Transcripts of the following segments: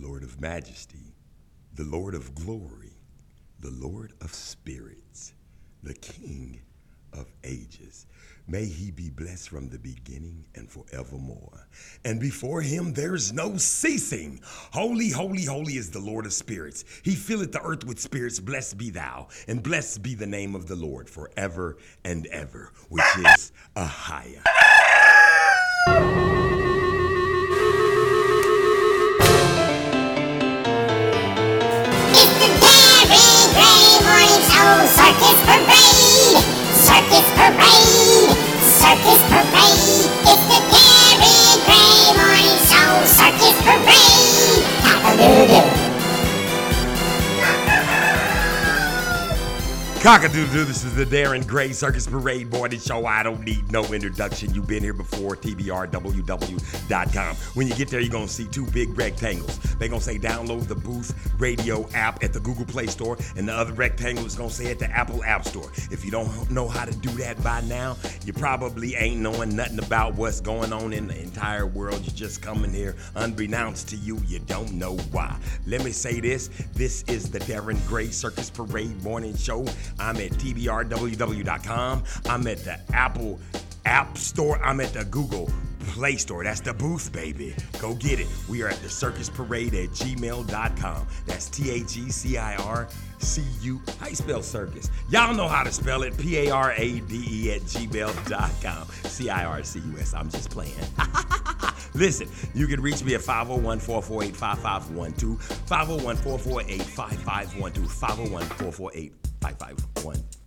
Lord of majesty, the Lord of glory, the Lord of spirits, the King of ages. May he be blessed from the beginning and forevermore. And before him there's no ceasing. Holy, holy, holy is the Lord of spirits. He filleth the earth with spirits. Blessed be thou, and blessed be the name of the Lord forever and ever, which is a Circus Parade! Circus Parade! Circus Parade! It's the Gary Gray Morning Show Circus Parade! Cock-a-doodle! Cock-a-doodle, this is the Darren Gray Circus Parade Morning Show. I don't need no introduction. You've been here before, tbrww.com. When you get there, you're going to see two big rectangles. They're going to say download the Booth Radio app at the Google Play Store, and the other rectangle is going to say at the Apple App Store. If you don't know how to do that by now, you probably ain't knowing nothing about what's going on in the entire world. You're just coming here unbeknownst to you. You don't know why. Let me say this. This is the Darren Gray Circus Parade Morning Show. I'm at tbrww.com. I'm at the Apple App Store. I'm at the Google Play Store. That's the booth, baby. Go get it. We are at the Circus Parade at gmail.com. That's T H E C I R C U. How you spell circus? Y'all know how to spell it. P A R A D E at gmail.com. C I R C U S. I'm just playing. Listen, you can reach me at 501 448 5512, 501 448 5512, 501 448 551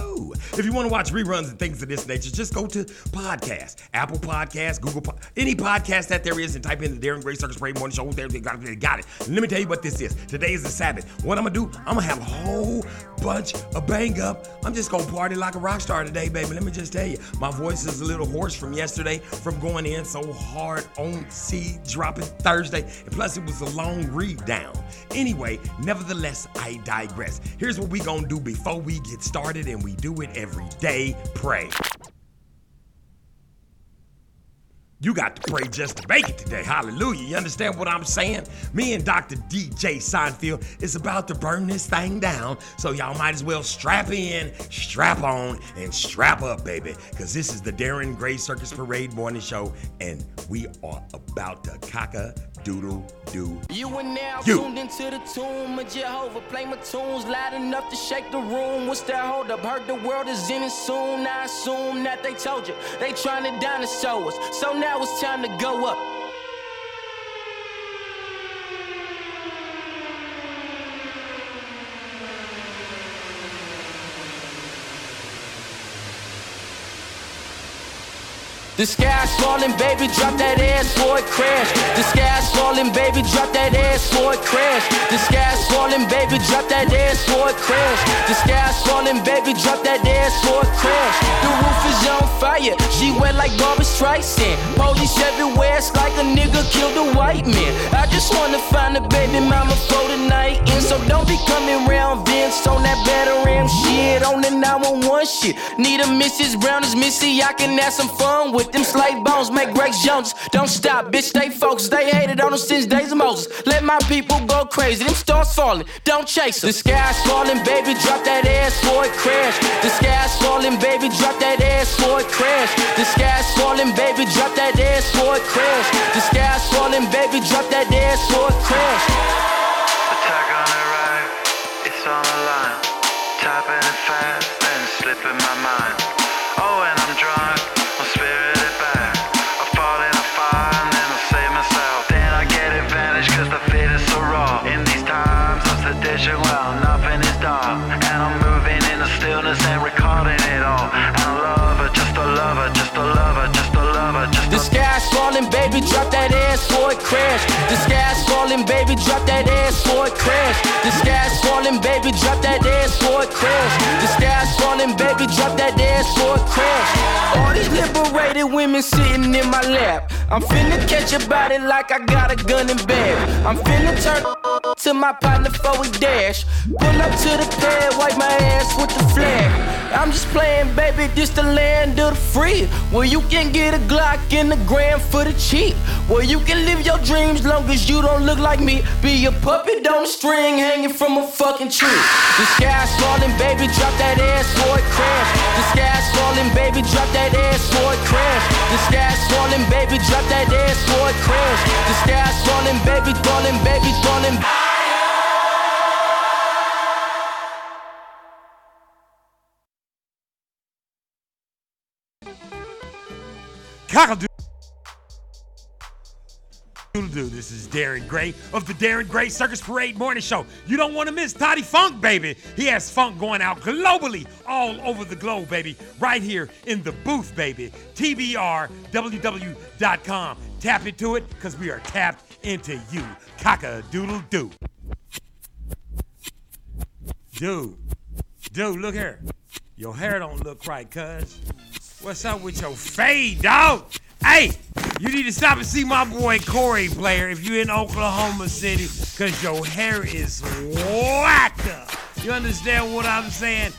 5512. If you want to watch reruns and things of this nature, just go to podcast, Apple Podcast, Google, po- any podcast that there is, and type in the Darren Gray Circus Parade Morning Show. There, they got, they got it. Let me tell you what this is. Today is the Sabbath. What I'm gonna do? I'm gonna have a whole bunch of bang up. I'm just gonna party like a rock star today, baby. Let me just tell you, my voice is a little hoarse from yesterday, from going in so hard on C dropping Thursday, and plus it was a long read down. Anyway, nevertheless, I digress. Here's what we gonna do before we get started, and we do it every day. Pray. You got to pray just to make it today. Hallelujah. You understand what I'm saying? Me and Dr. DJ Seinfeld is about to burn this thing down. So y'all might as well strap in, strap on, and strap up, baby. Because this is the Darren Gray Circus Parade Morning Show, and we are about to cock a doodle do. You and now You. tuned into the tomb of Jehovah. Play my tunes loud enough to shake the room. What's that hold up? Heard the world is in it soon. I assume that they told you they trying to dinosaur us. So now it's time to go up. The sky's falling, baby, drop that ass for it crash. The sky's falling, baby, drop that ass for it crash. The sky's falling, baby, drop that ass for it crash. The sky's falling, baby, drop that ass for it crash. The roof is on fire, she wet like Barbara Streisand. Police everywhere, it's like a nigga killed a white man. I just wanna find a baby mama for the night, and so don't be coming round Vince on that better ram shit on the 911 shit. Need a Mrs. Brown as Missy, I can have some fun with them slave bones, make Grace Jones. Don't stop, bitch, stay focused. They hated on us since days of Moses. Let my people go crazy, them stars falling, don't chase 'em. The sky's falling, baby, drop that ass for it crash. The sky's falling, baby, drop that ass for it crash. The sky's falling, baby, drop that ass for it crash. The sky's falling, baby, drop that ass for it crash. Attack on the right, it's on the line. Tapping fast, then slipping my mind. Oh, and I'm baby, drop that liberated women sitting in my lap. I'm finna catch a body like I got a gun and bag. I'm finna turn to my partner for a dash. Pull up to the pad, wipe my ass with the flag. I'm just playing, baby, this the land of the free. Where you can get a Glock in the gram for the cheap. Where you can live your dreams long as you don't look like me. Be a puppet on a string hanging from a fucking tree. The sky's falling, baby, drop that ass for it crash. The sky's falling, baby, drop that ass for it crash. The sky's falling, baby, drop that ass for it crash. The sky's falling, baby, falling, baby, falling. Cockle do. This is Darren Gray of the Darren Gray Circus Parade Morning Show. You don't want to miss Toddy Funk, baby. He has funk going out globally, all over the globe, baby. Right here in the booth, baby. TBRWW.com. Tap into it because we are tapped into you. Cock a doodle doo. Dude, dude, look here. Your hair don't look right, cuz. What's up with your fade, dog? Hey, you need to stop and see my boy Corey Player if you're in Oklahoma City, cause your hair is whacked up. You understand what I'm saying?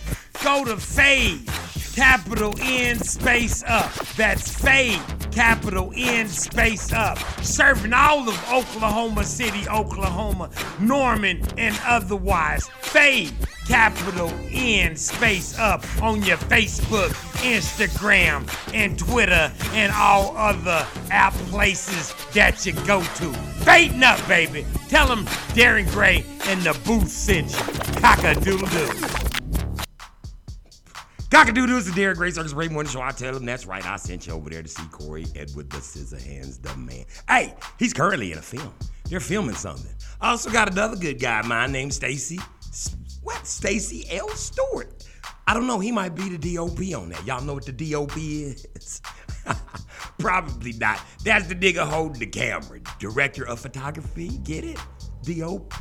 Go to Fade, capital N space up. That's Fade, capital N space up. Serving all of Oklahoma City, Oklahoma, Norman, and otherwise. Fade, capital N space up on your Facebook, Instagram, and Twitter, and all other app places that you go to. Fading up, baby. Tell them Darren Gray and the booth sent you. Cock-a-doodle-doo. Cock-a-doodle is the Darren Gray Circus Ray Morning Show. I tell him that's right. I sent you over there to see Corey Edward, the Scissorhands, the man. Hey, he's currently in a film. They're filming something. I also got another good guy mine named Stacy. What? Stacy L. Stewart. I don't know. He might be the DOP on that. Y'all know what the DOP is? Probably not. That's the nigga holding the camera. Director of photography. Get it? DOP.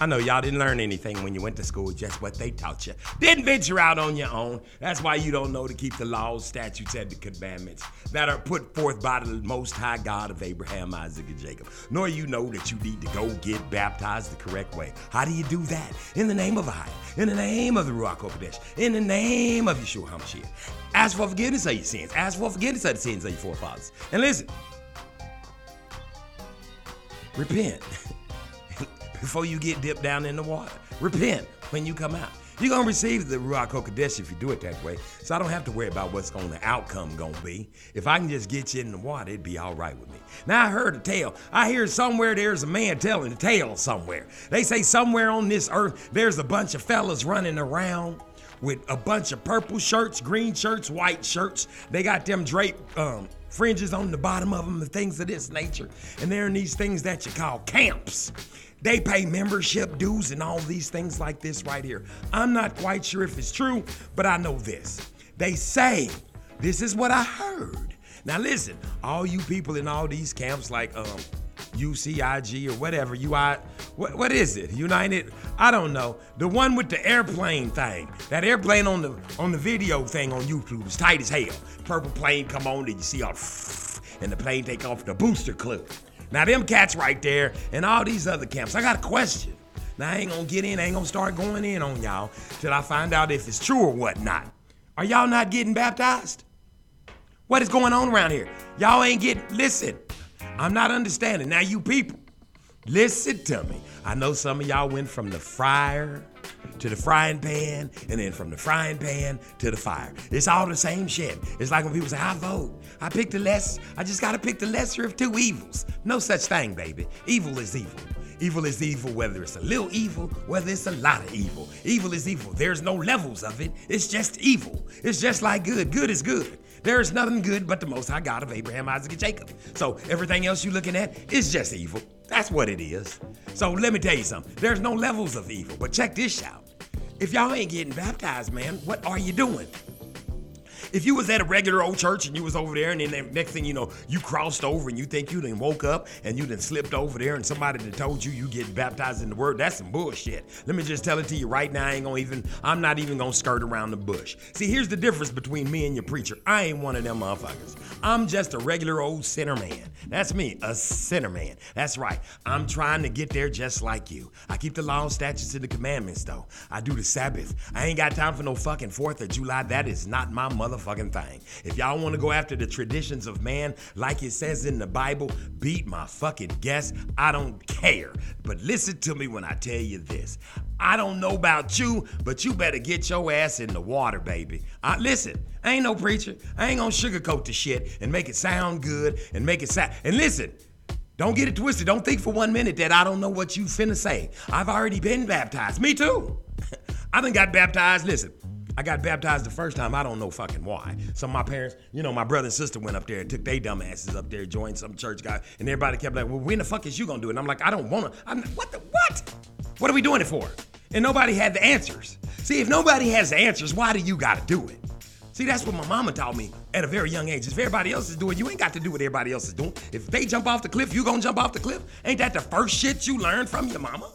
I know y'all didn't learn anything when you went to school, just what they taught you. Didn't venture out on your own. That's why you don't know to keep the laws, statutes, and the commandments that are put forth by the Most High God of Abraham, Isaac, and Jacob. Nor you know that you need to go get baptized the correct way. How do you do that? In the name of Ahia, in the name of the Ruach HaKodesh, in the name of Yeshua HaMashiach. Ask for forgiveness of your sins. Ask for forgiveness of the sins of your forefathers. And listen, repent before you get dipped down in the water. Repent when you come out. You're gonna receive the Ruach HaKodesh if you do it that way. So I don't have to worry about what's gonna the outcome gonna be. If I can just get you in the water, it'd be all right with me. Now I heard a tale. I hear somewhere there's a man telling a tale somewhere. They say somewhere on this earth there's a bunch of fellas running around with a bunch of purple shirts, green shirts, white shirts. They got them draped um, fringes on the bottom of them and things of this nature. And they're in these things that you call camps. They pay membership dues and all these things like this right here. I'm not quite sure if it's true, but I know this. They say, this is what I heard. Now listen, all you people in all these camps like um UCIG or whatever, UI, what, what is it? United? I don't know. The one with the airplane thing. That airplane on the on the video thing on YouTube is tight as hell. Purple plane come on and you see all and the plane take off the booster clip. Now them cats right there and all these other camps. I got a question. Now I ain't gonna get in, I ain't gonna start going in on y'all till I find out if it's true or whatnot. Are y'all not getting baptized? What is going on around here? Y'all ain't getting, listen, I'm not understanding. Now, you people, listen to me. I know some of y'all went from the fryer to the frying pan, and then from the frying pan to the fire. It's all the same shit. It's like when people say, I vote. I pick the less, I just gotta pick the lesser of two evils. No such thing, baby. Evil is evil. Evil is evil, whether it's a little evil, whether it's a lot of evil. Evil is evil. There's no levels of it. It's just evil. It's just like good. Good is good. There is nothing good but the Most High God of Abraham, Isaac, and Jacob. So everything else you're looking at is just evil. That's what it is. So let me tell you something. There's no levels of evil. But check this out. If y'all ain't getting baptized, man, what are you doing? If you was at a regular old church and you was over there, and then the next thing you know, you crossed over and you think you done woke up and you done slipped over there, and somebody that told you you get baptized in the word, that's some bullshit. Let me just tell it to you right now. I ain't gonna even. I'm not even gonna skirt around the bush. See, here's the difference between me and your preacher. I ain't one of them motherfuckers. I'm just a regular old sinner man. That's me, a sinner man. That's right. I'm trying to get there just like you. I keep the law, statutes, and the commandments, though. I do the Sabbath. I ain't got time for no fucking 4th of July. That is not my motherfucking thing. If y'all want to go after the traditions of man, like it says in the Bible, beat my fucking guess. I don't care. But listen to me when I tell you this. I don't know about you, but you better get your ass in the water, baby. I, listen, I ain't no preacher. I ain't gonna sugarcoat the shit and make it sound good and make it sound. And listen, don't get it twisted. Don't think for one minute that I don't know what you finna say. I've already been baptized. Me too. I done got baptized. Listen, I got baptized the first time. I don't know fucking why. Some of my parents, you know, my brother and sister went up there and took their dumb asses up there, joined some church guy, and everybody kept like, well, when the fuck is you gonna do it? And I'm like, I don't wanna. I'm what the what? What are we doing it for? And nobody had the answers. See, if nobody has the answers, why do you gotta do it? See, that's what my mama taught me at a very young age. If everybody else is doing, you ain't got to do what everybody else is doing. If they jump off the cliff, you gonna jump off the cliff. Ain't that the first shit you learned from your mama?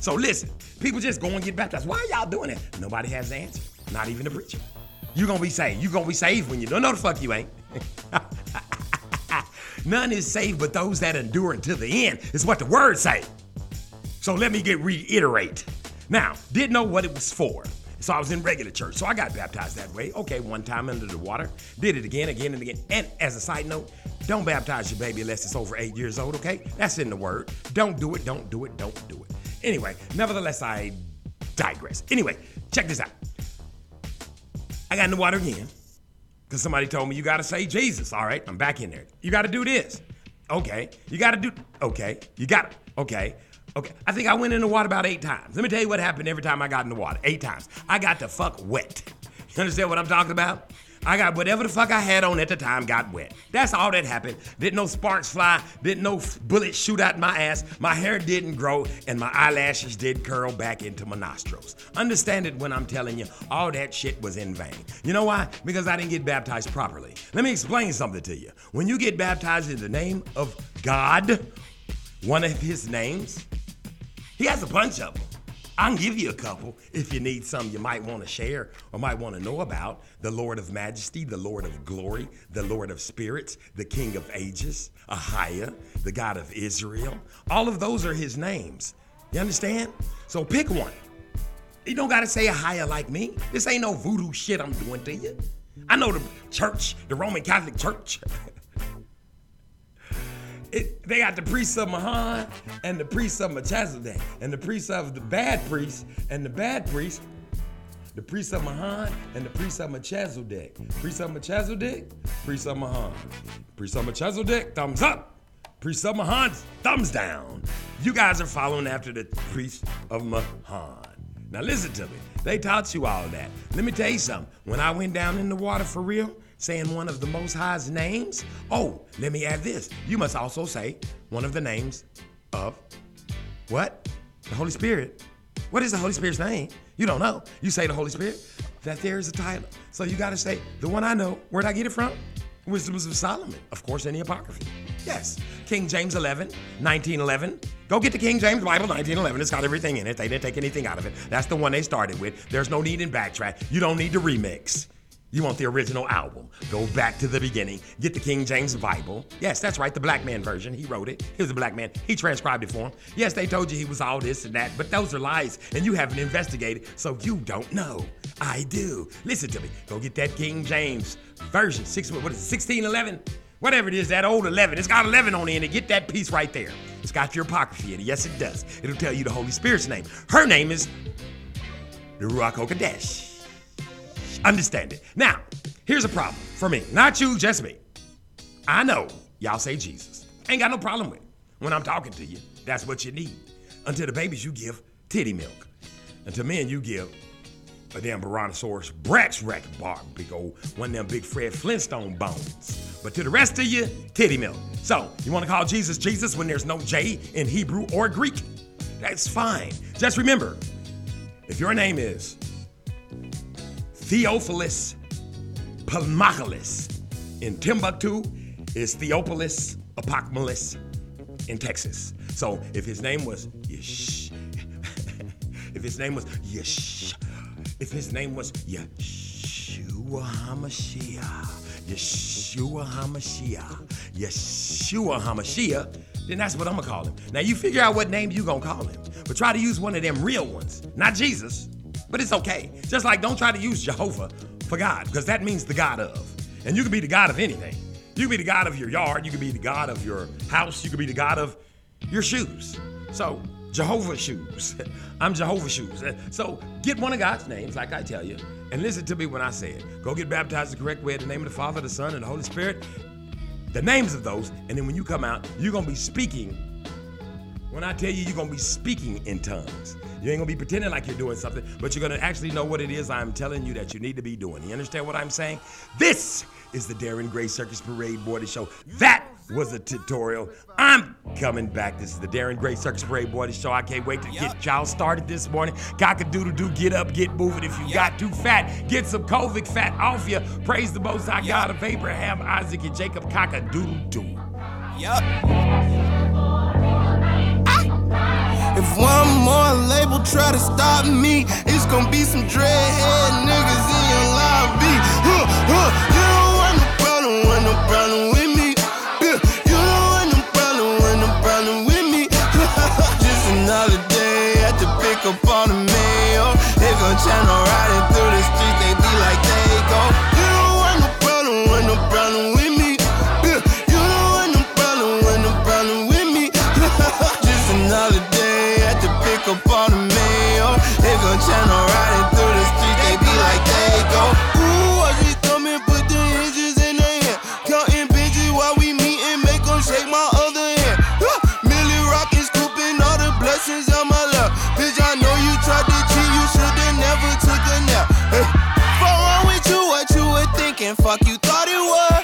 So listen, people just go and get baptized. Why y'all doing it? Nobody has the answer. Not even the preacher. You're gonna be saved. You're gonna be saved when you don't know the fuck you ain't. None is saved but those that endure until the end, is what the word say. So let me get reiterate. Now, didn't know what it was for. So I was in regular church. So I got baptized that way. Okay, one time under the water. Did it again, again, and again. And as a side note, don't baptize your baby unless it's over eight years old, okay? That's in the word. Don't do it, don't do it, don't do it. Anyway, nevertheless, I digress. Anyway, check this out. I got in the water again because somebody told me you got to say Jesus. All right, I'm back in there. You got to do this. Okay. You got to do. Okay. You got to. Okay. Okay. I think I went in the water about eight times. Let me tell you what happened every time I got in the water. Eight times. I got the fuck wet. You understand what I'm talking about? I got whatever the fuck I had on at the time got wet. That's all that happened. Didn't no sparks fly, didn't no f- bullet shoot out my ass, my hair didn't grow, and my eyelashes did curl back into my nostrils. Understand it when I'm telling you, all that shit was in vain. You know why? Because I didn't get baptized properly. Let me explain something to you. When you get baptized in the name of God, one of his names, he has a bunch of them. I can give you a couple if you need some you might want to share or might want to know about. The Lord of Majesty, the Lord of Glory, the Lord of Spirits, the King of Ages, Ahiah, the God of Israel. All of those are his names. You understand? So pick one. You don't gotta say Ahiah like me. This ain't no voodoo shit I'm doing to you. I know the church, the Roman Catholic Church. It, they got the priests of Mahan and the priests of Melchizedek, and the priests of the bad priest and the bad priest, the priests of Mahan and the priests of Melchizedek. Priest of Melchizedek, priest of Mahan. Priest of Melchizedek, thumbs up. Priest of Mahan, thumbs down. You guys are following after the priest of Mahan. Now listen to me. They taught you all that. Let me tell you something. When I went down in the water for real, saying one of the Most High's names, oh, let me add this. You must also say one of the names of what? The Holy Spirit. What is the Holy Spirit's name? You don't know. You say the Holy Spirit. That there is a title. So you got to say the one I know. Where'd I get it from? Wisdoms of Solomon, of course, in the Apocrypha. Yes, King James 11, 1911. Go get the King James Bible, 1911. It's got everything in it. They didn't take anything out of it. That's the one they started with. There's no need in backtrack. You don't need to remix. You want the original album. Go back to the beginning. Get the King James Bible. Yes, that's right, the black man version. He wrote it. He was a black man. He transcribed it for him. Yes, they told you he was all this and that, but those are lies, and you haven't investigated, so you don't know. I do. Listen to me. Go get that King James version. Six, what is it, 1611? Whatever it is, that old 11. It's got 11 on it, and get that piece right there. It's got your apocryphy in it. Yes, it does. It'll tell you the Holy Spirit's name. Her name is the Ruach HaKodesh. Understand it. Now, here's a problem for me. Not you, just me. I know y'all say Jesus. Ain't got no problem with it. When I'm talking to you, that's what you need. Until the babies, you give titty milk. Until men, you give a damn Brontosaurus Rex Rex bar, big old one of them big Fred Flintstone bones. But to the rest of you, titty milk. So, you want to call Jesus Jesus when there's no J in Hebrew or Greek? That's fine. Just remember, if your name is Theophilus Palmacalis in Timbuktu is Theopolis Apokmalis in Texas. So if his name was Yesh, if his name was Yesh, if his name was Yeshua HaMashiach, Yeshua HaMashiach, Yeshua HaMashiach, then that's what I'm gonna call him. Now you figure out what name you gonna call him, but try to use one of them real ones, not Jesus. But it's okay. Just like don't try to use Jehovah for God, because that means the God of. And you can be the God of anything. You can be the God of your yard, you can be the God of your house, you can be the God of your shoes. So, Jehovah shoes. I'm Jehovah shoes. So, get one of God's names, like I tell you, and listen to me when I say it. Go get baptized the correct way in the name of the Father, the Son, and the Holy Spirit. The names of those, and then when you come out, you're gonna be speaking. When I tell you, you're gonna be speaking in tongues. You ain't gonna be pretending like you're doing something, but you're gonna actually know what it is I'm telling you that you need to be doing. You understand what I'm saying? This is the Darren Gray Circus Parade Boy to Show. That was a tutorial. I'm coming back. This is the Darren Gray Circus Parade Boy to Show. I can't wait to get y'all started this morning. Cock a doodle doo, get up, get moving. If you got too fat, get some COVID fat off you. Praise the Most High God of Abraham, Isaac, and Jacob. Cock a doodle doo. If one more label try to stop me, it's gonna be some dreadhead niggas in your lobby. Huh, huh, you don't want no problem, want no problem with me. You don't want no problem, want no problem with me. Just another day at the pick up on the mail. They gon' channel riding through the streets, they be like up on the mail. They gon' channel riding through the streets, they be like they go. Ooh, I just come and put the hinges in their hand. Counting bitches while we meet and make them shake my other hand. Huh, Millie rockin', scooping all the blessings on my lap. Bitch, I know you tried to cheat, you should've never took a nap. Hey, fuck wrong with you, what you were thinking? Fuck you thought it was.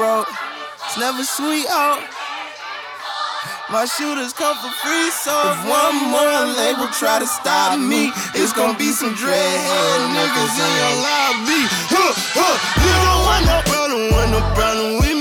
Tweak, bro. It's never sweet out. My shooters come for free, so if one more label try to stop me, it's gonna be some dreadhead niggas in your lobby. Huh, huh. You don't want no problem, want no problem with me.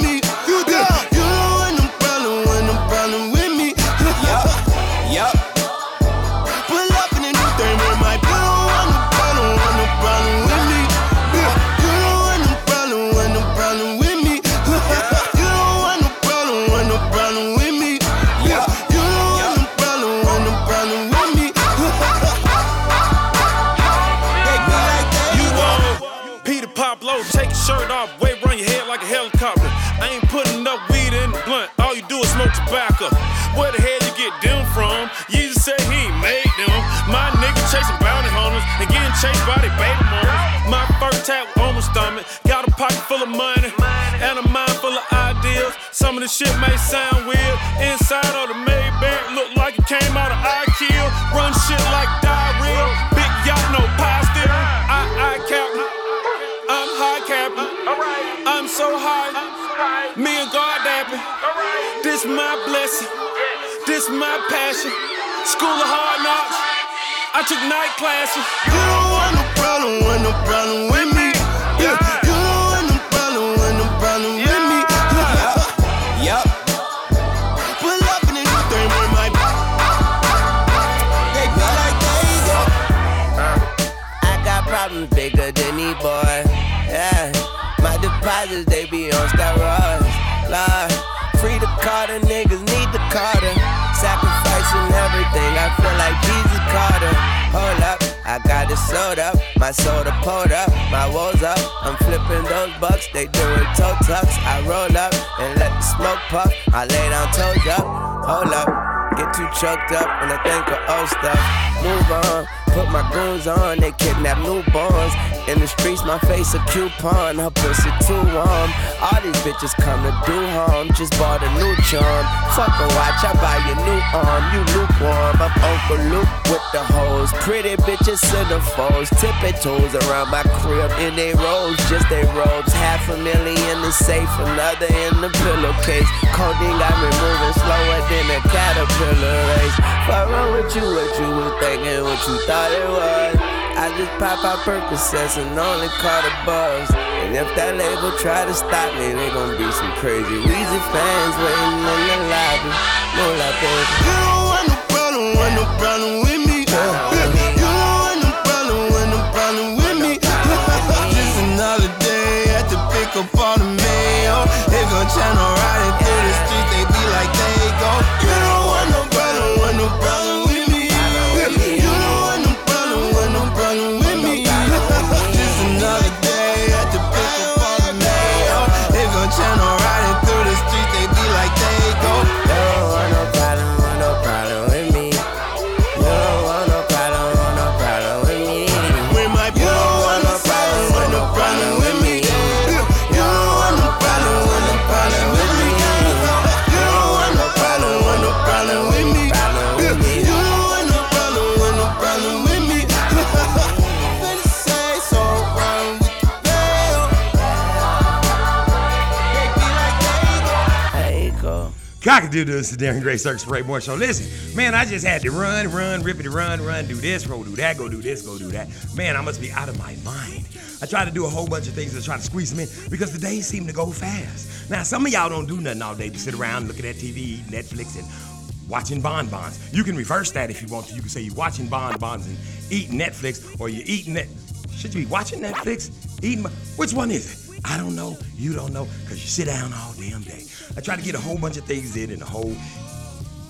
Tobacco. Where the hell you get them from? You just said he made them. My nigga chasing bounty hunters and getting chased by their baby mamas. My first tap on my stomach, got a pocket full of money and a mind full of ideas. Some of the shit may sound weird. Inside of the Maybach, look like it came out of IKEA. Run shit like diarrhea. This my blessing. This my passion. School of hard knocks. I took night classes. You don't want no problem, want no problem with me. Sacrificing everything, I feel like Jesus Carter. Hold up, I got it sold up, my soda pulled up, my woes up. I'm flipping those bucks, they doing toe tucks. I roll up and let the smoke puff. I lay down toes up, hold up. Get too choked up when I think of old stuff. Move on, put my goons on, they kidnap newborns. In the streets, my face a coupon, her pussy too warm. All these bitches come to do harm, just bought a new charm. Fuck a watch, I buy you new arm, you lukewarm. I'm over loop with the hoes. Pretty bitches centerfolds. Tipping toes around my crib in they robes, just they robes. Half a million in the safe, another in the pillowcase. Codeine got me moving slower than a caterpillar race. Fuck wrong with you, what you was thinking, what you thought it was. I just pop out Percocets and only call the buzz. And if that label try to stop me, they gon' be some crazy Weezy fans waiting in the lobby. No la baby. You don't want no problem, want no problem with me. You don't want no problem, want no problem with me. Just another day at the pick up all the mail. They gon' channel riding through the streets, they be like they go. You don't Cockadoo this is Darren Gray Circus Parade Morning Show. Listen, man, I just had to run, run, rip it, run, run, do this, go do that, go do this, go do that. Man, I must be out of my mind. I try to do a whole bunch of things to try to squeeze them in because the days seem to go fast. Now, some of y'all don't do nothing all day but sit around looking at TV, Netflix, and watching bonbons. You can reverse that if you want to. You can say you're watching bonbons and eating Netflix, or you're eating it. Should you be watching Netflix? Eating? Which one is it? I don't know. You don't know because you sit down all damn day. I try to get a whole bunch of things in in a whole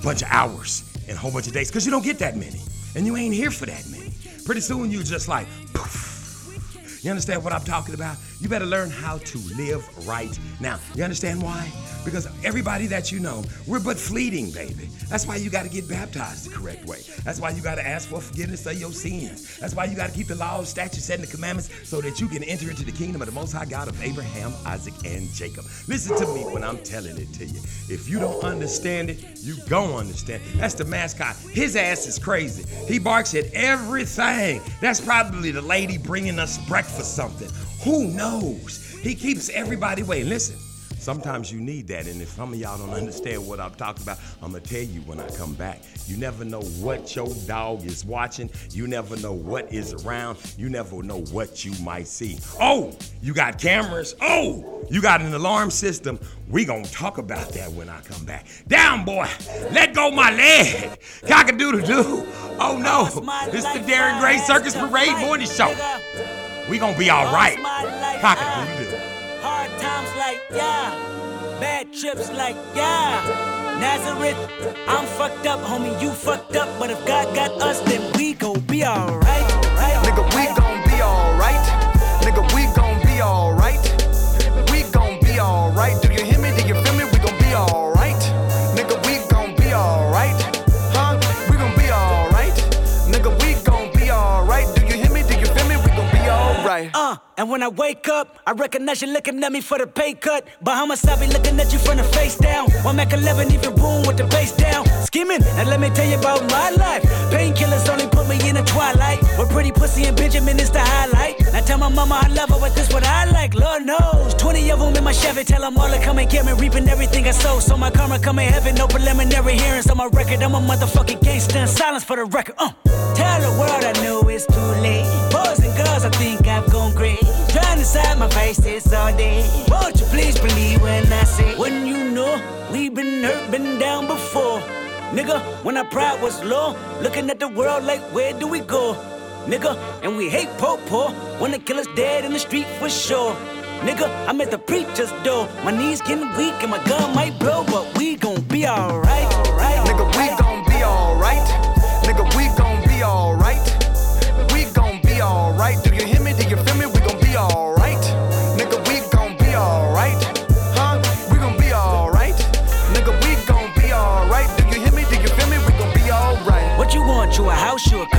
bunch of hours and a whole bunch of days because you don't get that many. And you ain't here for that many. Pretty soon you just like, poof. You understand what I'm talking about? You better learn how to live right now. You understand why? Because everybody that you know, we're but fleeting, baby. That's why you got to get baptized the correct way. That's why you got to ask for forgiveness of your sins. That's why you got to keep the laws, statutes, and the commandments so that you can enter into the kingdom of the Most High God of Abraham, Isaac, and Jacob. Listen to me when I'm telling it to you. If you don't understand it, you gon' understand. That's the mascot. His ass is crazy. He barks at everything. That's probably the lady bringing us breakfast something. Who knows? He keeps everybody waiting. Listen. Sometimes you need that, and if some of y'all don't understand what I'm talking about, I'm gonna tell you when I come back. You never know what your dog is watching. You never know what is around. You never know what you might see. Oh, you got cameras. Oh, you got an alarm system. We gonna talk about that when I come back. Down, boy. Let go my leg. Cock a doodle doo. Oh no, this is the Darren Gray Circus Parade Morning Show. We gonna be all right. Cockadoodle doo. Ah. Hard times like yeah, bad trips like yeah. Nazareth, I'm fucked up, homie, you fucked up. But if God got us, then we gon' be alright. Nigga, and when I wake up, I recognize you looking at me for the pay cut. Bahamas, I be looking at you from the face down. One Mac 11, even boom with the bass down. Scheming, and let me tell you about my life. Painkillers only put me in the twilight. With pretty pussy and Benjamin is the highlight. Now tell my mama I love her, but this what I like, Lord knows. 20 of them in my Chevy, tell them all to come and get me. Reaping everything I sow, so my karma come in heaven. No preliminary hearings on my record. I'm a motherfucking gangster. Silence for the record. Uh. Tell the world I know it's too late. Boys and girls, I think I've gone crazy. Trying to side my face this all day. Won't you please believe when I say, when you know we've been hurt, been down before. Nigga, when our pride was low, looking at the world like, where do we go? Nigga, and we hate po po. Wanna kill us dead in the street for sure. Nigga, I'm at the preacher's door. My knees getting weak and my gun might blow, but we gon' be alright. Right, Nigga, we gon' be alright. Nigga, we gon' be alright. We gon' be alright. Do you hear me? Do you feel me? We gon' be alright. Nigga, we gon' be alright. Huh? We gon' be alright. Nigga, we gon' be alright. Do you hear me? Do you feel me? We gon' be alright. What you want? You a house, you a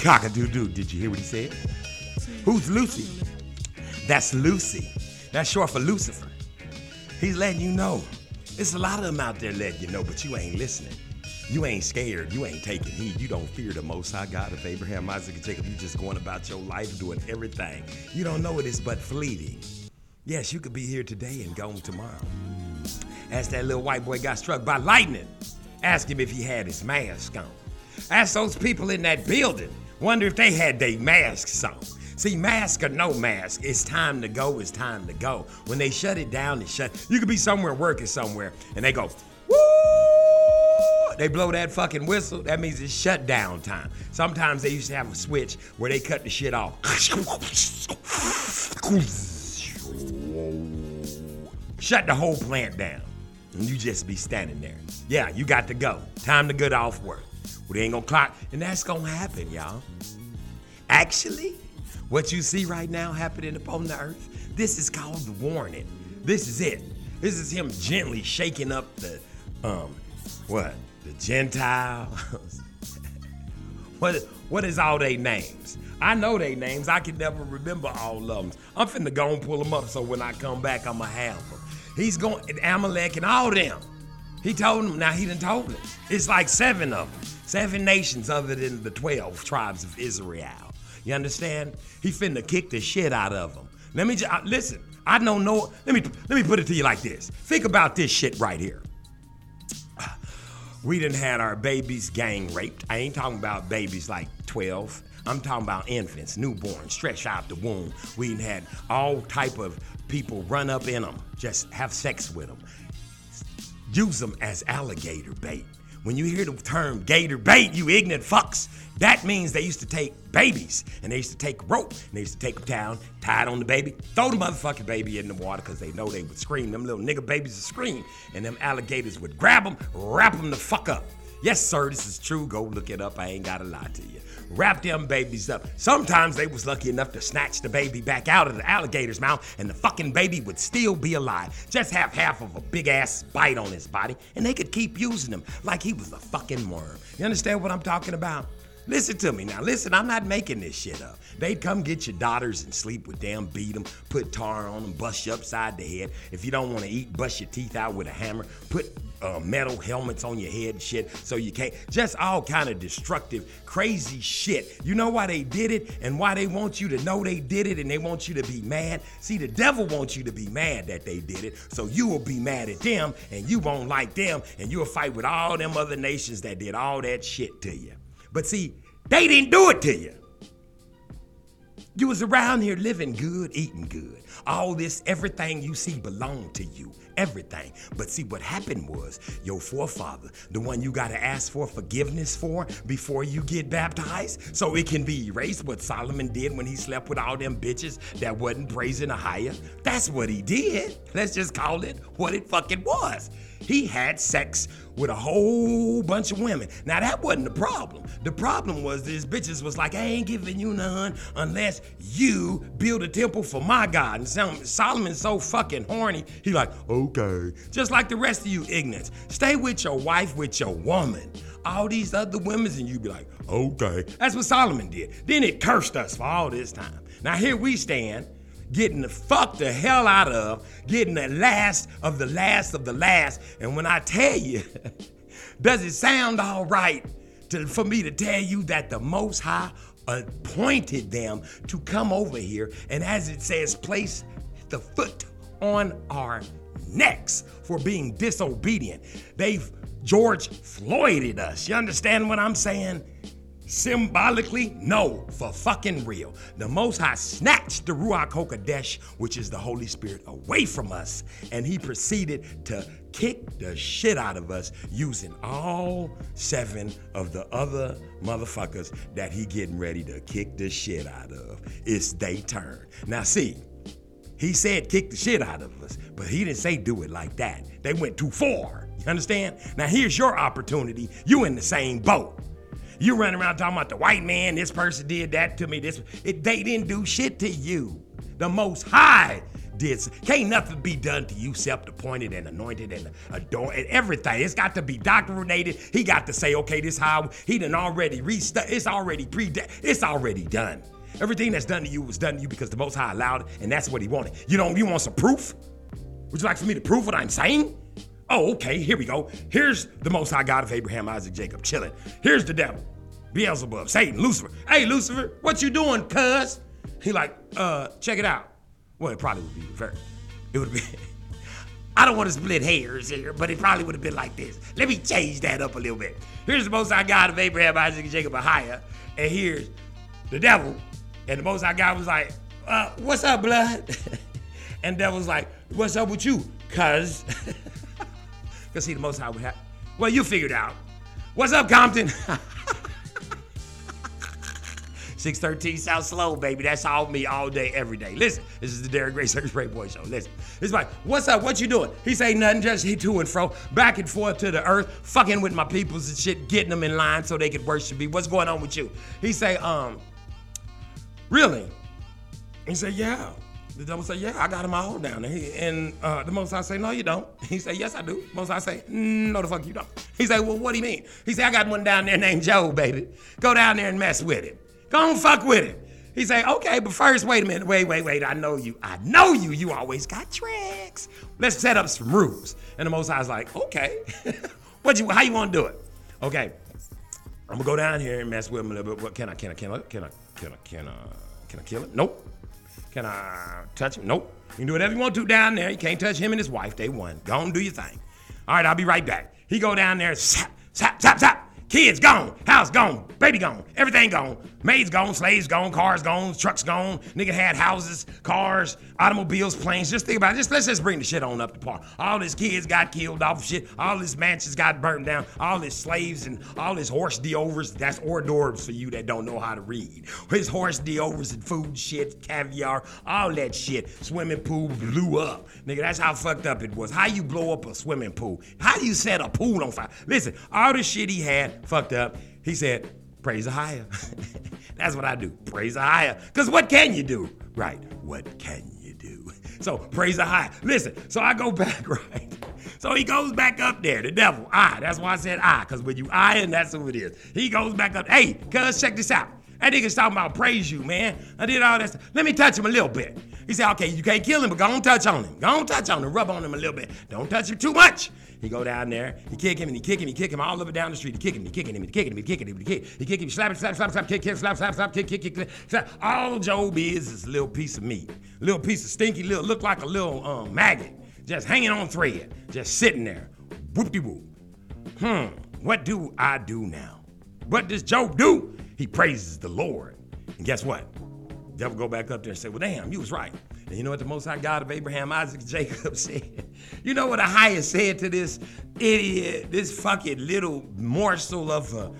Cock-a-doo-doo. Did you hear what he said? Who's Lucy? That's Lucy. That's short for Lucifer. He's letting you know. There's a lot of them out there letting you know, but you ain't listening. You ain't scared. You ain't taking heed. You don't fear the Most High God of Abraham, Isaac, and Jacob. You just going about your life doing everything. You don't know it is but fleeting. Yes, you could be here today and gone tomorrow. As that little white boy got struck by lightning, ask him if he had his mask on. Ask those people in that building, wonder if they had their masks on. See, mask or no mask, it's time to go, it's time to go. When they shut it down, it's shut. You could be somewhere working somewhere, and they go, woo! They blow that fucking whistle, that means it's shutdown time. Sometimes they used to have a switch where they cut the shit off. Shut the whole plant down. And you just be standing there. Yeah, you got to go. Time to get off work. Well, they ain't gonna clock. And that's gonna happen, y'all. Actually, what you see right now happening upon the earth, this is called the warning. This is it. This is him gently shaking up the, um, what? The Gentiles. what, what is all they names? I know they names. I can never remember all of them. I'm finna go and pull them up so when I come back, I'ma have them. He's going, Amalek and all them. He told them, now he done told them. It's like seven of them. Seven nations other than the 12 tribes of Israel. You understand? He finna kick the shit out of them. Let me just, listen, I don't know, let me, let me put it to you like this. Think about this shit right here. We didn't had our babies gang raped. I ain't talking about babies like 12. I'm talking about infants, newborns, stretched out the womb. We had all type of people run up in them, just have sex with them. Use them as alligator bait. When you hear the term gator bait, you ignorant fucks, that means they used to take babies and they used to take rope and they used to take them down, tie it on the baby, throw the motherfucking baby in the water because they know they would scream. Them little nigga babies would scream and them alligators would grab them, wrap them the fuck up. Yes, sir, this is true. Go look it up. I ain't gotta lie to you. Wrap them babies up. Sometimes they was lucky enough to snatch the baby back out of the alligator's mouth, and the fucking baby would still be alive. Just have half of a big ass bite on his body, and they could keep using him like he was a fucking worm. You understand what I'm talking about? Listen to me now. Listen, I'm not making this shit up. They'd come get your daughters and sleep with them, beat them, put tar on them, bust you upside the head. If you don't want to eat, bust your teeth out with a hammer, put uh, metal helmets on your head shit so you can't. Just all kind of destructive, crazy shit. You know why they did it and why they want you to know they did it and they want you to be mad? See, the devil wants you to be mad that they did it, so you will be mad at them and you won't like them and you'll fight with all them other nations that did all that shit to you. But see, they didn't do it to you. You was around here living good, eating good. All this, everything you see belonged to you. Everything. But see, what happened was your forefather, the one you got to ask for forgiveness for before you get baptized, so it can be erased what Solomon did when he slept with all them bitches that wasn't praising a higher. That's what he did. Let's just call it what it fucking was. He had sex with a whole bunch of women. Now that wasn't the problem. The problem was these bitches was like, I ain't giving you none unless you build a temple for my God. And Solomon's so fucking horny. He like, okay. Just like the rest of you ignorants. Stay with your wife, with your woman. All these other women's, and you be like, okay. That's what Solomon did. Then it cursed us for all this time. Now here we stand getting the fuck the hell out of, getting the last of the last of the last. And when I tell you, does it sound all right to, for me to tell you that the Most High appointed them to come over here and, as it says, place the foot on our necks for being disobedient? They've George Floyded us. You understand what I'm saying? Symbolically, no, for fucking real. The Most High snatched the Ruach HaKodesh, which is the Holy Spirit, away from us, and he proceeded to kick the shit out of us using all seven of the other motherfuckers that he getting ready to kick the shit out of. It's they turn. Now see, he said kick the shit out of us, but he didn't say do it like that. They went too far. You understand? Now here's your opportunity. You in the same boat. You run around talking about the white man, this person did that to me. This it, they didn't do shit to you. The most high did. Can't nothing be done to you, self-appointed and anointed and adored and everything. It's got to be doctrinated. He got to say, okay, this how he done already restu- It's already pre. It's already done. Everything that's done to you was done to you because the Most High allowed it, and that's what He wanted. You don't. You want some proof? Would you like for me to prove what I'm saying? Oh, okay, here we go. Here's the Most High God of Abraham, Isaac, Jacob, chilling. Here's the devil, Beelzebub, Satan, Lucifer. Hey, Lucifer, what you doing, cuz? He like, uh, check it out. Well, it probably would be reversed. It would be. I don't want to split hairs here, but it probably would have been like this. Let me change that up a little bit. Here's the Most High God of Abraham, Isaac, and Jacob, Ahia, and here's the devil. And the Most High God was like, uh, "What's up, blood?" and devil's like, "What's up with you, cuz?" Because see, the Most High would have. Well, you figured out. What's up, Compton? 613 South Slow, baby. That's all me all day, every day. Listen, this is the Derek Gray Circus Break Boy Show. Listen, it's like, what's up? What you doing? He say nothing, just he to and fro, back and forth to the earth, fucking with my peoples and shit, getting them in line so they could worship me. What's going on with you? He say, um, really? He say, yeah. The devil say, yeah, I got them all down there. He- And uh, the Most I say, no, you don't. He say, yes, I do. Most I say, no, the fuck you don't. He say, well, what do you mean? He say, I got one down there named Joe, baby. Go down there and mess with him. Go and fuck with him. He say, okay, but first, wait a minute. Wait, wait, wait. I know you. I know you. You always got tricks. Let's set up some rules. And the Most High's like, okay. what you? How you want to do it? Okay. I'm gonna go down here and mess with him a little bit. What can I? Can I? Can I? Can I? Can I? Can I? Can I kill him? Nope. Can I touch him? Nope. You can do whatever you want to down there. You can't touch him and his wife. They won. Go on, do your thing. All right, I'll be right back. He go down there, sap, sap, sap, sap. Kids gone, house gone, baby gone, everything gone. Maids gone, slaves gone, cars gone, trucks gone. Nigga had houses, cars, automobiles, planes. Just think about it. Just let's just bring the shit on up to par. All his kids got killed off shit. All his mansions got burned down. All his slaves and all his horse deovers. That's hors d'oeuvres for you that don't know how to read. His horse deovers and food shit, caviar, all that shit. Swimming pool blew up. Nigga, that's how fucked up it was. How you blow up a swimming pool? How you set a pool on fire? Listen, all the shit he had fucked up. He said, praise the higher. That's what I do. Praise the higher. Because what can you do? Right. What can you do? So praise the higher. Listen, so I go back, right? So he goes back up there, the devil. I. That's why I said I, because when you I and that's who it is. He goes back up. Hey, cuz, check this out. That nigga's talking about praise you, man. I did all that stuff. Let me touch him a little bit. He said, okay, you can't kill him, but go on touch on him. Go on touch on him. Rub on him a little bit. Don't touch him too much. He go down there, he kick him and he kick him, he kick him all over down the street. He kick him, he kicking him, he kicking him, he kicking him, he kick, him. he kick him, he slap him, slap, slap, slap, kick, kick, slap, slap, slap, kick, kick, kick, kick, slap. All Job is is a little piece of meat, little piece of stinky, little look like a little um, maggot, just hanging on thread, just sitting there, whoop de whoop. Hmm, what do I do now? What does Job do? He praises the Lord, and guess what? Devil go back up there and say, Well, damn, you was right. And you know what the Most High God of Abraham, Isaac, Jacob said? You know what the highest said to this idiot, this fucking little morsel of a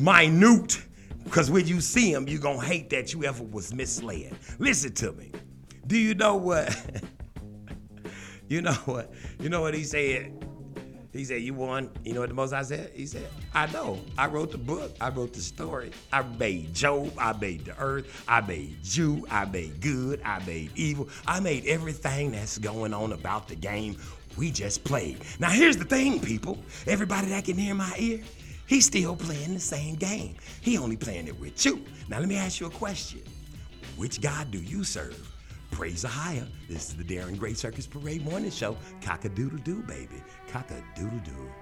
minute? Because when you see him, you're going to hate that you ever was misled. Listen to me. Do you know what? you know what? You know what he said? He said, You won. You know what the most I said? He said, I know. I wrote the book. I wrote the story. I made Job. I made the earth. I made Jew. I made good. I made evil. I made everything that's going on about the game we just played. Now, here's the thing, people. Everybody that can hear my ear, he's still playing the same game. He only playing it with you. Now, let me ask you a question. Which God do you serve? Praise the higher. This is the Darren Gray Circus Parade Morning Show. Cock a doodle doo, baby. Cock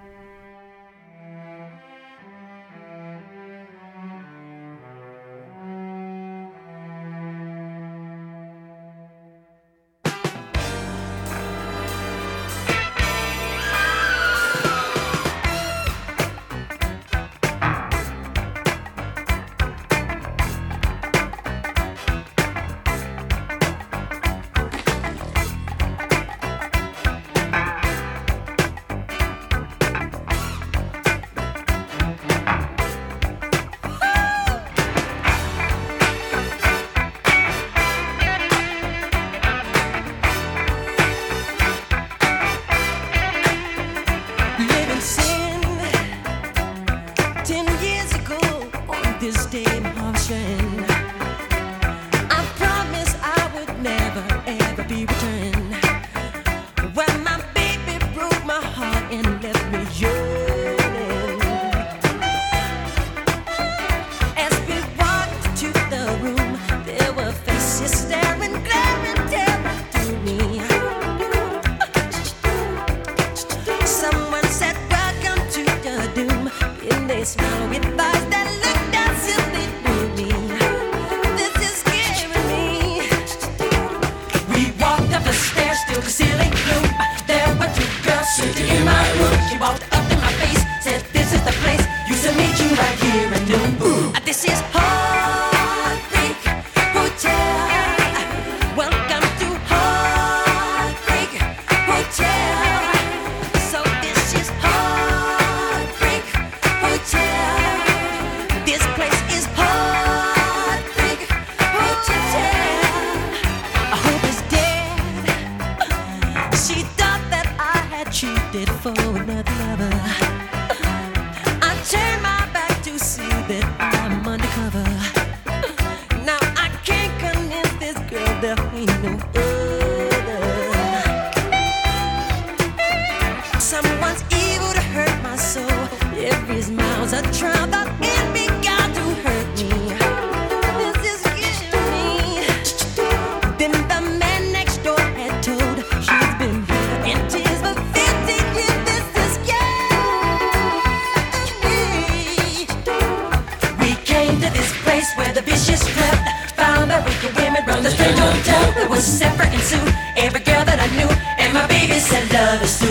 the vicious crept. Found that wicked women run the strange hotel. It was separate and Sue, every girl that I knew, and my baby said love is through.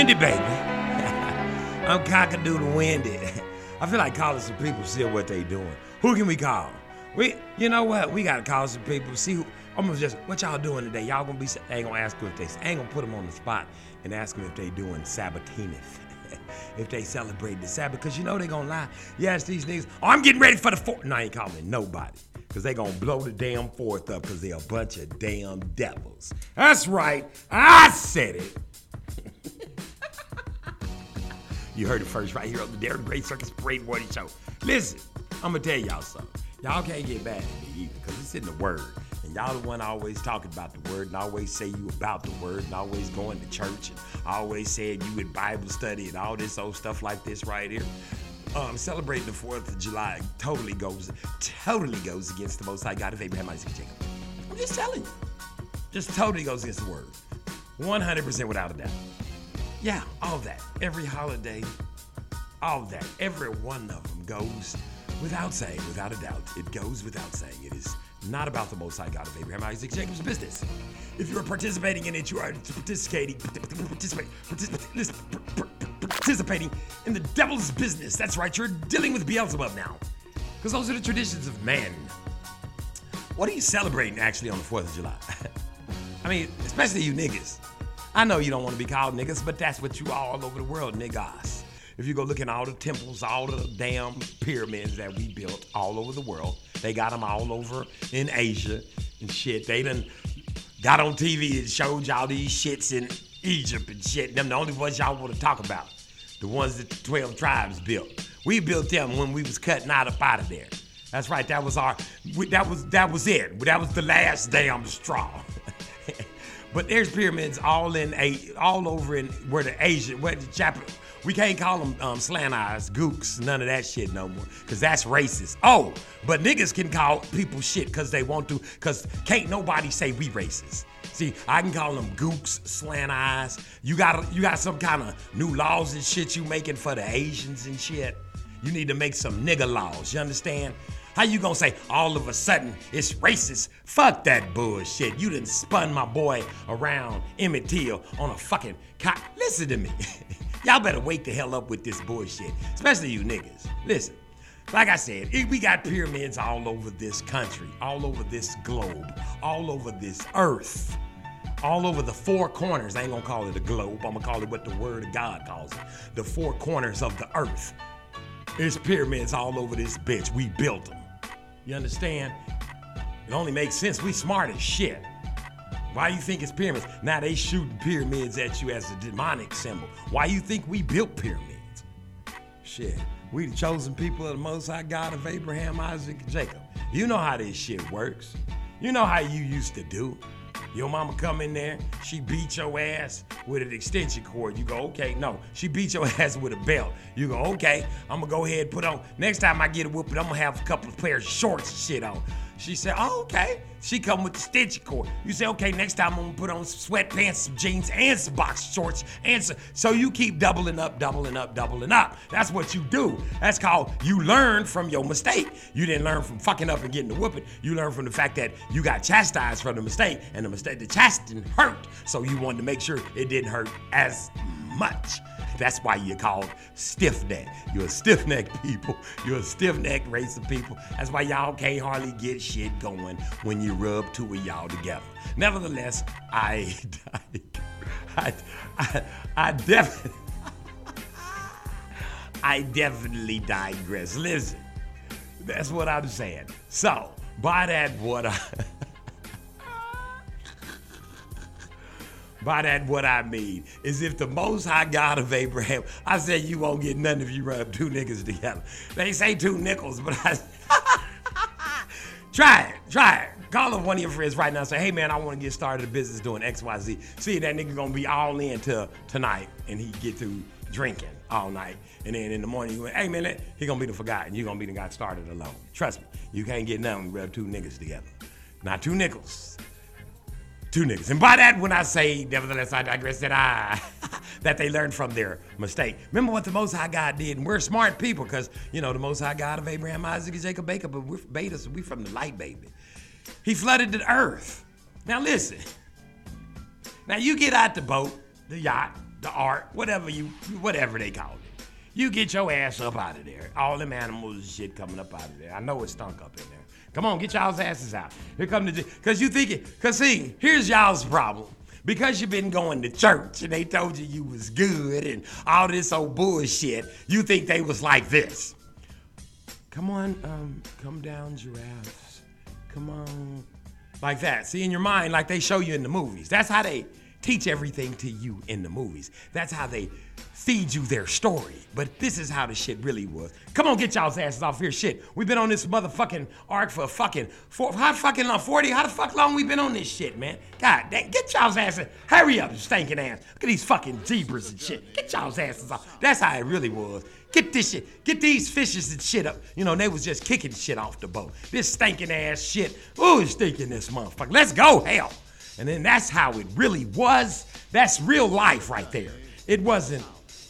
I'm windy, baby. I'm cockadoodle windy. I feel like calling some people, see what they doing. Who can we call? We, you know what? We gotta call some people. See who. I'm gonna just what y'all doing today. Y'all gonna be. I ain't gonna ask them if they. I ain't gonna put them on the spot and ask them if they doing Sabbatineth. if they celebrate the Sabbath, because you know they gonna lie. Yes, these niggas, oh, I'm getting ready for the fourth. No, I ain't calling nobody. Because they gonna blow the damn fourth up because they a bunch of damn devils. That's right. I said it. You heard it first right here on the Darren Gray Circus Parade Morning Show. Listen, I'm gonna tell y'all something. Y'all can't get mad at me either, because it's in the word. And y'all the one always talking about the word and always say you about the word and always going to church and always saying you in Bible study and all this old stuff like this right here. Um, celebrating the 4th of July totally goes, totally goes against the most high God of Abraham, Isaac, Jacob. I'm just telling you. Just totally goes against the word. 100% without a doubt. Yeah, all that. Every holiday, all that. Every one of them goes without saying, without a doubt. It goes without saying. It is not about the Most High God of Abraham, Isaac, Jacob's business. If you are participating in it, you are participating, participating, participating, in the devil's business. That's right. You're dealing with Beelzebub now, because those are the traditions of man. What are you celebrating actually on the Fourth of July? I mean, especially you niggas. I know you don't want to be called niggas, but that's what you are all over the world, niggas. If you go look in all the temples, all the damn pyramids that we built all over the world, they got them all over in Asia and shit. They done got on TV and showed y'all these shits in Egypt and shit. Them the only ones y'all want to talk about. The ones that the 12 tribes built. We built them when we was cutting out up out of there. That's right. That was our. we- That was that was it. That was the last damn straw. But there's pyramids all in a all over in where the Asian where the Jap we can't call them um, slant eyes, gooks, none of that shit no more, cause that's racist. Oh, but niggas can call people shit cause they want to, cause can't nobody say we racist. See, I can call them gooks, slant eyes. You got you got some kind of new laws and shit you making for the Asians and shit. You need to make some nigga laws. You understand? How you gonna say all of a sudden it's racist? Fuck that bullshit. You done spun my boy around Emmett Till on a fucking cock. Listen to me. Y'all better wake the hell up with this bullshit, especially you niggas. Listen, like I said, we got pyramids all over this country, all over this globe, all over this earth, all over the four corners. I ain't gonna call it a globe, I'm gonna call it what the word of God calls it the four corners of the earth. There's pyramids all over this bitch. We built them. You understand? It only makes sense. We smart as shit. Why you think it's pyramids? Now they shooting pyramids at you as a demonic symbol. Why you think we built pyramids? Shit. We the chosen people of the Most High God of Abraham, Isaac, and Jacob. You know how this shit works. You know how you used to do. Your mama come in there, she beat your ass with an extension cord. You go, okay, no. She beat your ass with a belt. You go, okay, I'm gonna go ahead and put on. Next time I get a whooping, I'm gonna have a couple of pairs of shorts and shit on. She said, oh, okay. She come with the extension cord. You say, okay, next time I'm gonna put on some sweatpants, some jeans, and some box shorts, and some. So you keep doubling up, doubling up, doubling up. That's what you do. That's called you learn from your mistake. You didn't learn from fucking up and getting the whooping. You learn from the fact that you got chastised for the mistake, and the mistake, the chastising hurt. So you wanted to make sure it didn't hurt as much. That's why you're called stiff neck. You're a stiff neck people. You're a stiff neck race of people. That's why y'all can't hardly get shit going when you rub two of y'all together. Nevertheless, I, I, I, I definitely, I definitely digress. Listen, that's what I'm saying. So, by that, what I. By that, what I mean is if the Most High God of Abraham, I said you won't get nothing if you rub two niggas together. They say two nickels, but I. try it, try it. Call up one of your friends right now say, hey man, I want to get started a business doing XYZ. See, that nigga gonna be all in till tonight and he get through drinking all night. And then in the morning, you went, hey man, he gonna be the forgotten. You gonna be the guy started alone. Trust me, you can't get nothing rub two niggas together. Not two nickels. Two niggas. And by that, when I say, nevertheless, I digress, that I, that they learned from their mistake. Remember what the Most High God did, and we're smart people, because, you know, the Most High God of Abraham, Isaac, and Jacob, Baker, but we're betas, we from the light, baby. He flooded the earth. Now listen. Now you get out the boat, the yacht, the ark, whatever you, whatever they called it. You get your ass up out of there. All them animals and shit coming up out of there. I know it stunk up in there. Come on, get y'all's asses out. Here come the, cause you think it, cause see, here's y'all's problem. Because you've been going to church and they told you you was good and all this old bullshit, you think they was like this. Come on, um, come down, giraffes. Come on. Like that. See, in your mind, like they show you in the movies. That's how they teach everything to you in the movies. That's how they feed you their story. But this is how the shit really was. Come on, get y'all's asses off here. Shit. We've been on this motherfucking ark for a fucking how fucking long? 40? How the fuck long we been on this shit, man? God dang, get y'all's asses. Hurry up, stinking ass. Look at these fucking zebras and shit. Get y'all's asses off. That's how it really was. Get this shit. Get these fishes and shit up. You know, they was just kicking shit off the boat. This stinking ass shit. Ooh, stinking this motherfucker. Let's go, hell. And then that's how it really was. That's real life right there. It wasn't,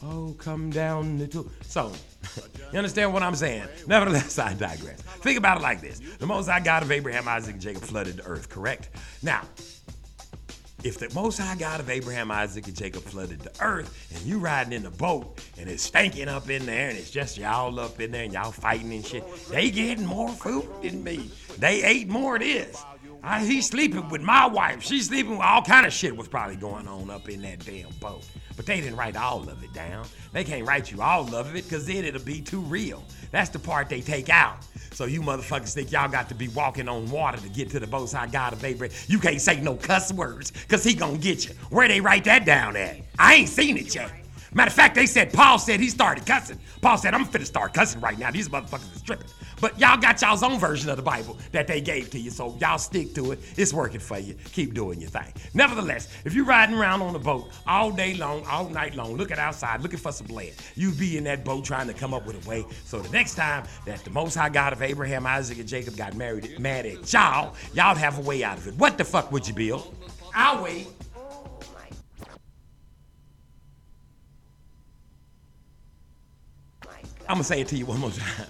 oh, come down little. So, you understand what I'm saying? Nevertheless, I digress. Think about it like this The Most High God of Abraham, Isaac, and Jacob flooded the earth, correct? Now, if the Most High God of Abraham, Isaac, and Jacob flooded the earth, and you riding in the boat, and it's stinking up in there, and it's just y'all up in there, and y'all fighting and shit, they getting more food than me. They ate more of this. I, he's sleeping with my wife. She's sleeping with all kind of shit was probably going on up in that damn boat. But they didn't write all of it down. They can't write you all of it because then it'll be too real. That's the part they take out. So you motherfuckers think y'all got to be walking on water to get to the most high God of Abraham. You can't say no cuss words because he gonna get you. Where they write that down at? I ain't seen it yet. Matter of fact, they said Paul said he started cussing. Paul said, I'm finna start cussing right now. These motherfuckers is tripping. But y'all got y'all's own version of the Bible that they gave to you, so y'all stick to it. It's working for you. Keep doing your thing. Nevertheless, if you're riding around on a boat all day long, all night long, looking outside, looking for some land, you be in that boat trying to come up with a way. So the next time that the Most High God of Abraham, Isaac, and Jacob got married, mad at y'all, y'all have a way out of it. What the fuck would you build? I'll wait. I'm gonna say it to you one more time.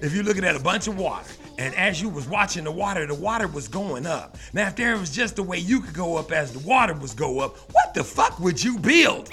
If you're looking at a bunch of water, and as you was watching the water, the water was going up. Now, if there was just a way you could go up as the water was go up, what the fuck would you build?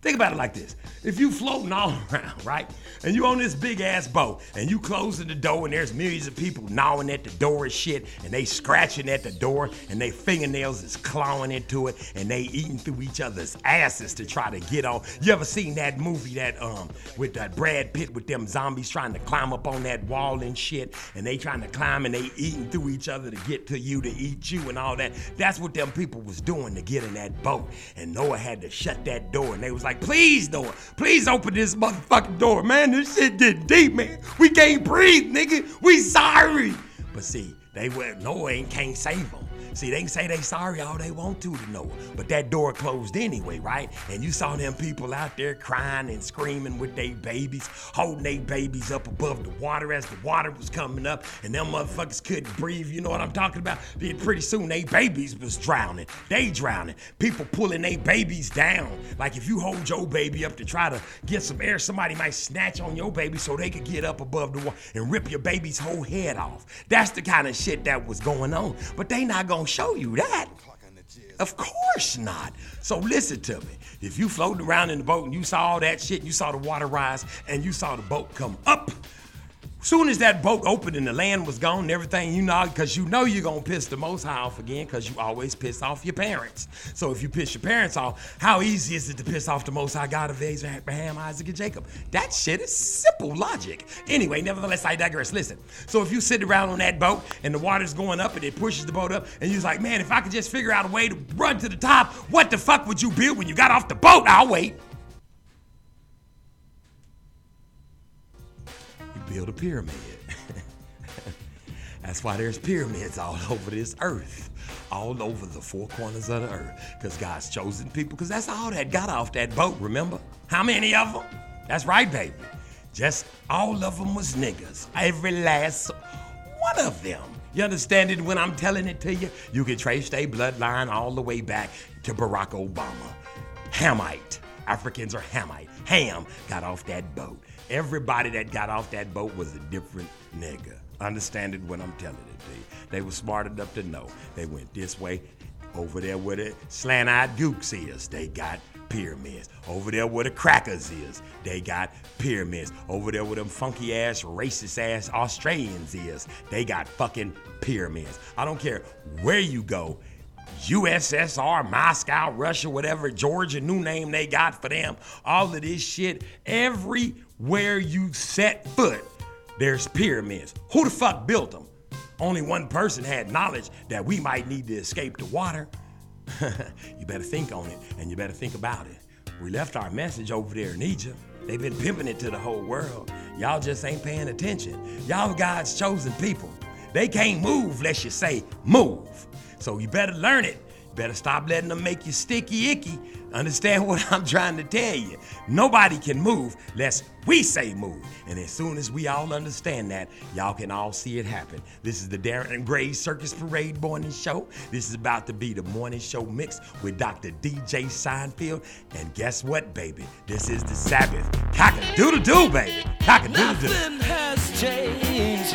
Think about it like this. If you floating all around, right? And you on this big ass boat and you closing the door and there's millions of people gnawing at the door and shit and they scratching at the door and they fingernails is clawing into it and they eating through each other's asses to try to get on. You ever seen that movie that um with that Brad Pitt with them zombies trying to climb up on that wall and shit and they trying to climb and they eating through each other to get to you to eat you and all that. That's what them people was doing to get in that boat. And Noah had to shut that door and they was like, please, Noah, please open this motherfucking door, man. This shit getting deep, man. We can't breathe, nigga. We sorry. But see, they Noah ain't can't save them. See, they can say they sorry all they want to to Noah, but that door closed anyway, right? And you saw them people out there crying and screaming with their babies, holding their babies up above the water as the water was coming up, and them motherfuckers couldn't breathe. You know what I'm talking about? Then pretty soon they babies was drowning. They drowning. People pulling their babies down. Like if you hold your baby up to try to get some air, somebody might snatch on your baby so they could get up above the water and rip your baby's whole head off. That's the kind of shit that was going on. But they not gonna show you that. Of course not. So listen to me. If you floating around in the boat and you saw all that shit, you saw the water rise, and you saw the boat come up. Soon as that boat opened and the land was gone and everything, you know, because you know you're gonna piss the most high off again, because you always piss off your parents. So if you piss your parents off, how easy is it to piss off the most high God of Abraham, Isaac, and Jacob? That shit is simple logic. Anyway, nevertheless, I digress. Listen. So if you sit around on that boat and the water's going up and it pushes the boat up, and you're like, man, if I could just figure out a way to run to the top, what the fuck would you build when you got off the boat? I'll wait. Build a pyramid. That's why there's pyramids all over this earth, all over the four corners of the earth. Because God's chosen people, because that's all that got off that boat, remember? How many of them? That's right, baby. Just all of them was niggas. Every last one of them. You understand it when I'm telling it to you? You can trace their bloodline all the way back to Barack Obama. Hamite. Africans are Hamite. Ham got off that boat. Everybody that got off that boat was a different nigga. Understand it when I'm telling it to you. They were smart enough to know. They went this way, over there where the slant-eyed gooks is, they got pyramids. Over there where the crackers is, they got pyramids. Over there where them funky ass, racist ass Australians is, they got fucking pyramids. I don't care where you go. USSR, Moscow, Russia, whatever, Georgia, new name they got for them. All of this shit, everywhere you set foot, there's pyramids. Who the fuck built them? Only one person had knowledge that we might need to escape the water. you better think on it and you better think about it. We left our message over there in Egypt. They've been pimping it to the whole world. Y'all just ain't paying attention. Y'all God's chosen people. They can't move unless you say move. So you better learn it. Better stop letting them make you sticky icky. Understand what I'm trying to tell you? Nobody can move unless we say move. And as soon as we all understand that, y'all can all see it happen. This is the Darren and Gray Circus Parade Morning Show. This is about to be the morning show mix with Dr. DJ Seinfeld. And guess what, baby? This is the Sabbath. Cock a doodle doo, baby. Cock a doodle doo. Nothing has changed.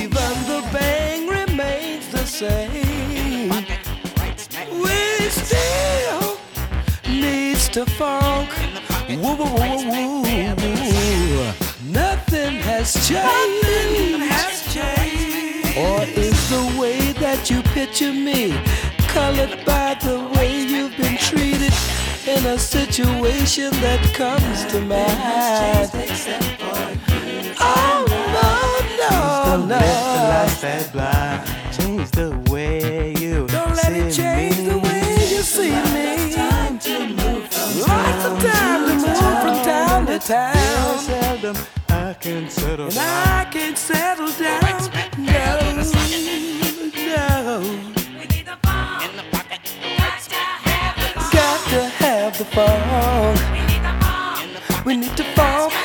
Even the bang remains the same. We still needs to funk. Woo, woo, woo, woo, woo. Nothing has changed. Or is the way that you picture me colored by the way you've been treated in a situation that comes to mind? Oh no, no, no. that blind change the way you Don't let it change me. The way you see me. Lots of time to move from town to town. Seldom I can settle And I can't settle down. No, no. Got to have the funk. We need the ball. We need to funk.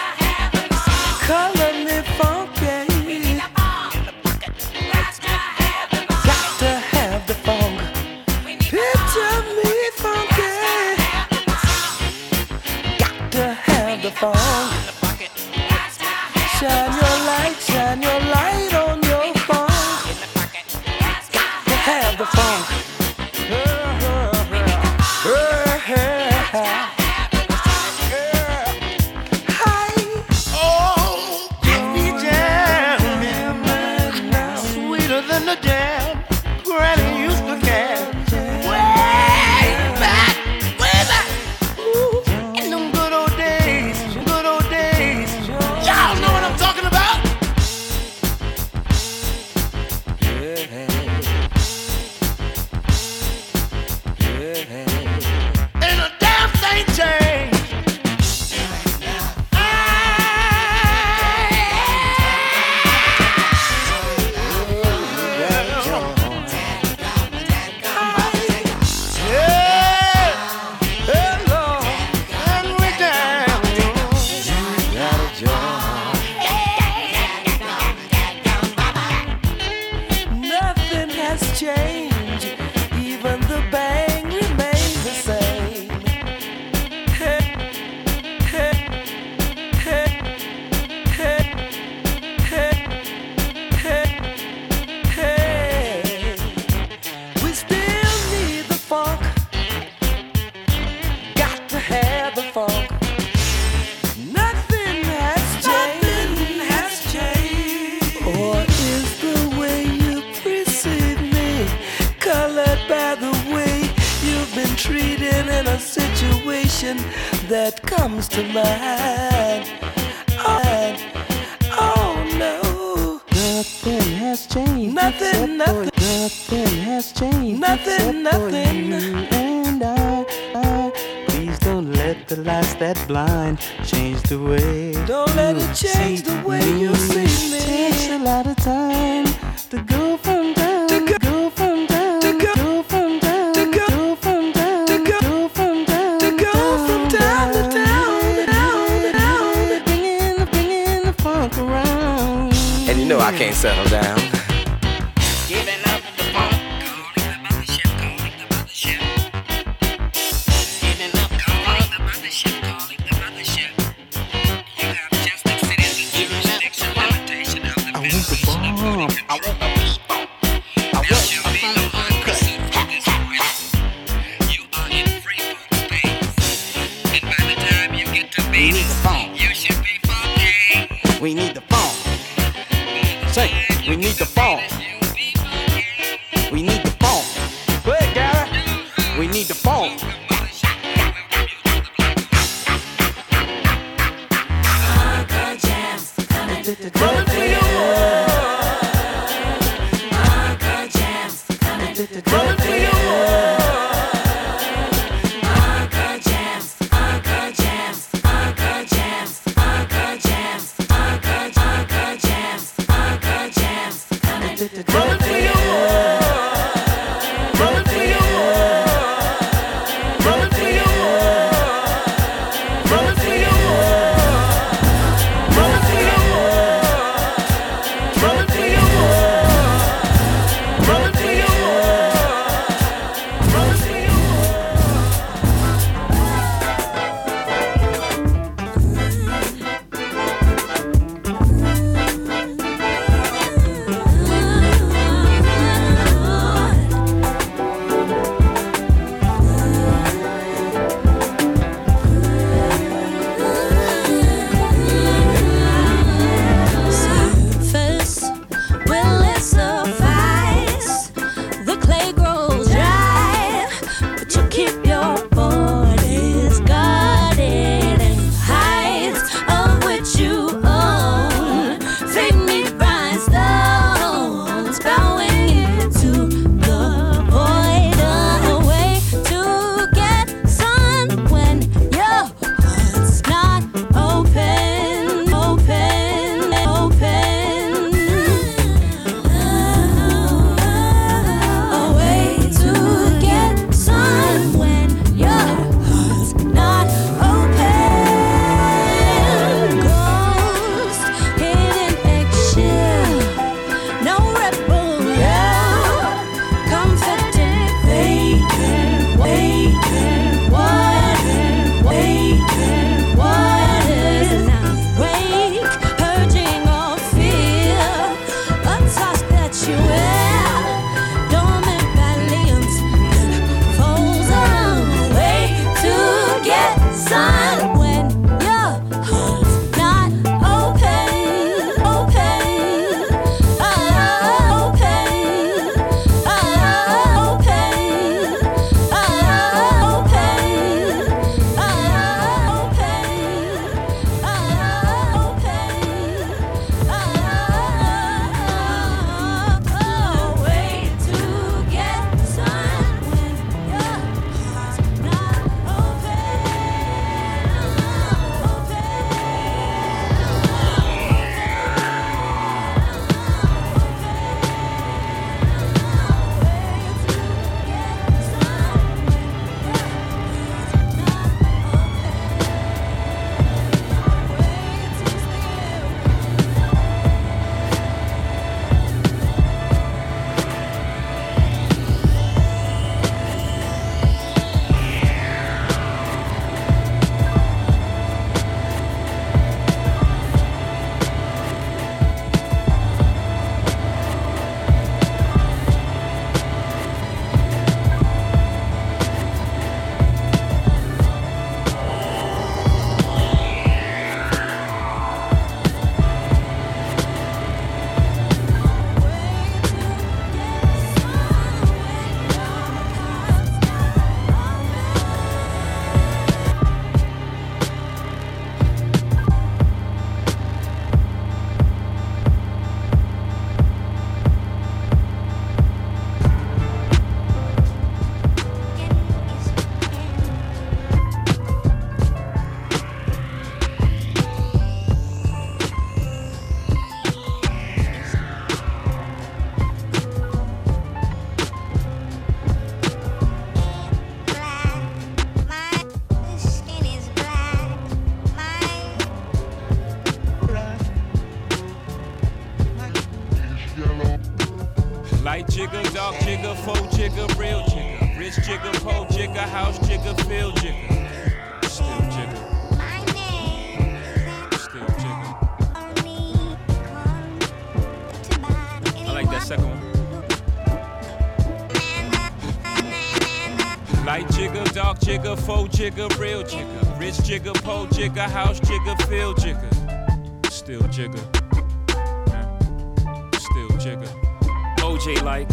Funk. Shine your light, shine your light on your phone. Have the funk. Light jigger, dark jigger, faux jigger, real jigger. Rich jigger, po jigger, house jigger, field jigger. Still jigger. Still jigger. OJ like,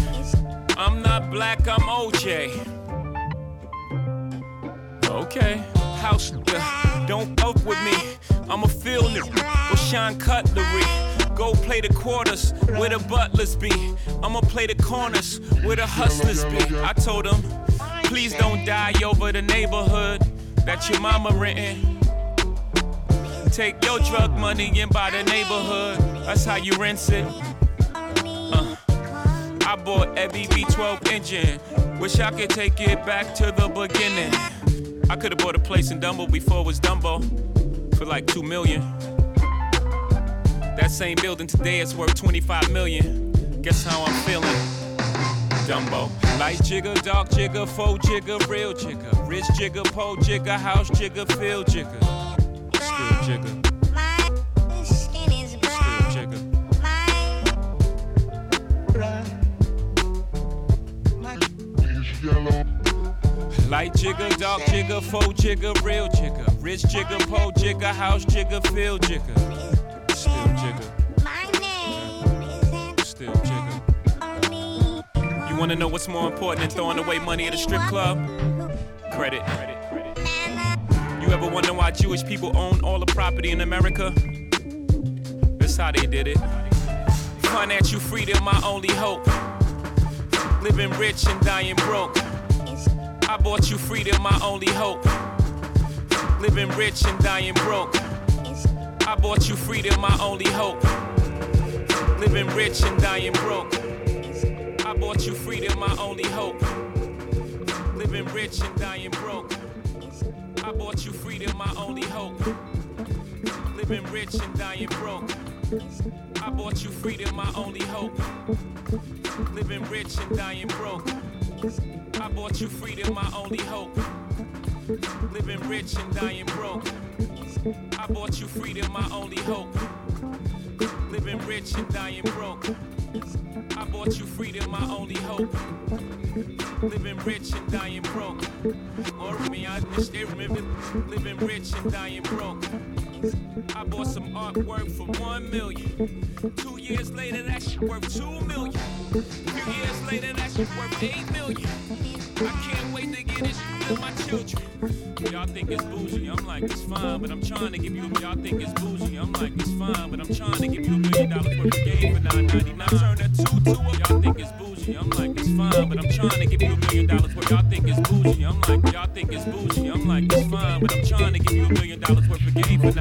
I'm not black, I'm OJ. Okay, house nigga, don't fuck with me. I'm a field nigga, go shine cutlery. Go play the quarters where the butlers be. I'ma play the corners where the hustlers be. I told them, please don't die over the neighborhood that your mama renting. Take your drug money and buy the neighborhood. That's how you rinse it. Uh, I bought every V12 engine. Wish I could take it back to the beginning. I could have bought a place in Dumbo before it was Dumbo for like two million. That same building today is worth 25 million. Guess how I'm feeling? Dumbo. Light jigger, dark jigger, faux jigger, real jigger. Rich jigger, po jigger, house jigger, field jigger. Still jigger. Still jigger. Light jigger, dark jigger, faux jigger, real jigger. Rich jigger, po jigger, house jigger, field jigger. Still jigger. My name is still jigger. Wanna know what's more important than throwing away money at a strip club? Credit. You ever wonder why Jewish people own all the property in America? That's how they did it. Financial freedom, my only hope. Living rich and dying broke. I bought you freedom, my only hope. Living rich and dying broke. I bought you freedom, my only hope. Living rich and dying broke. I bought you freedom, my only hope. Living rich and dying broke. I bought you freedom, my only hope. Living rich and dying broke. I bought you freedom, my only hope. Living rich and dying broke. I bought you freedom, my only hope. Living rich and dying broke. I bought you freedom, my only hope. Living rich and dying broke. I bought you freedom, my only hope. Living rich and dying broke. Or me, I stay remember living rich and dying broke. I bought some artwork for one million. Two years later, that shit worth two million. Few years later, that shit worth eight million. I can't wait to get this with my children. Y'all think it's bougie, I'm like, it's fine, but I'm trying to give you. Y'all think it's bougie, I'm like, it's fine, but I'm trying to give you million dollars worth of game for 9.99. Turn that two to a. Y'all think it's bougie, I'm like, it's fine, but I'm trying to give you a million dollars worth. Y'all think it's bougie, I'm like, y'all think it's bougie, I'm like, it's fine, but I'm trying to give you a million dollars worth of game for.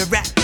the rap.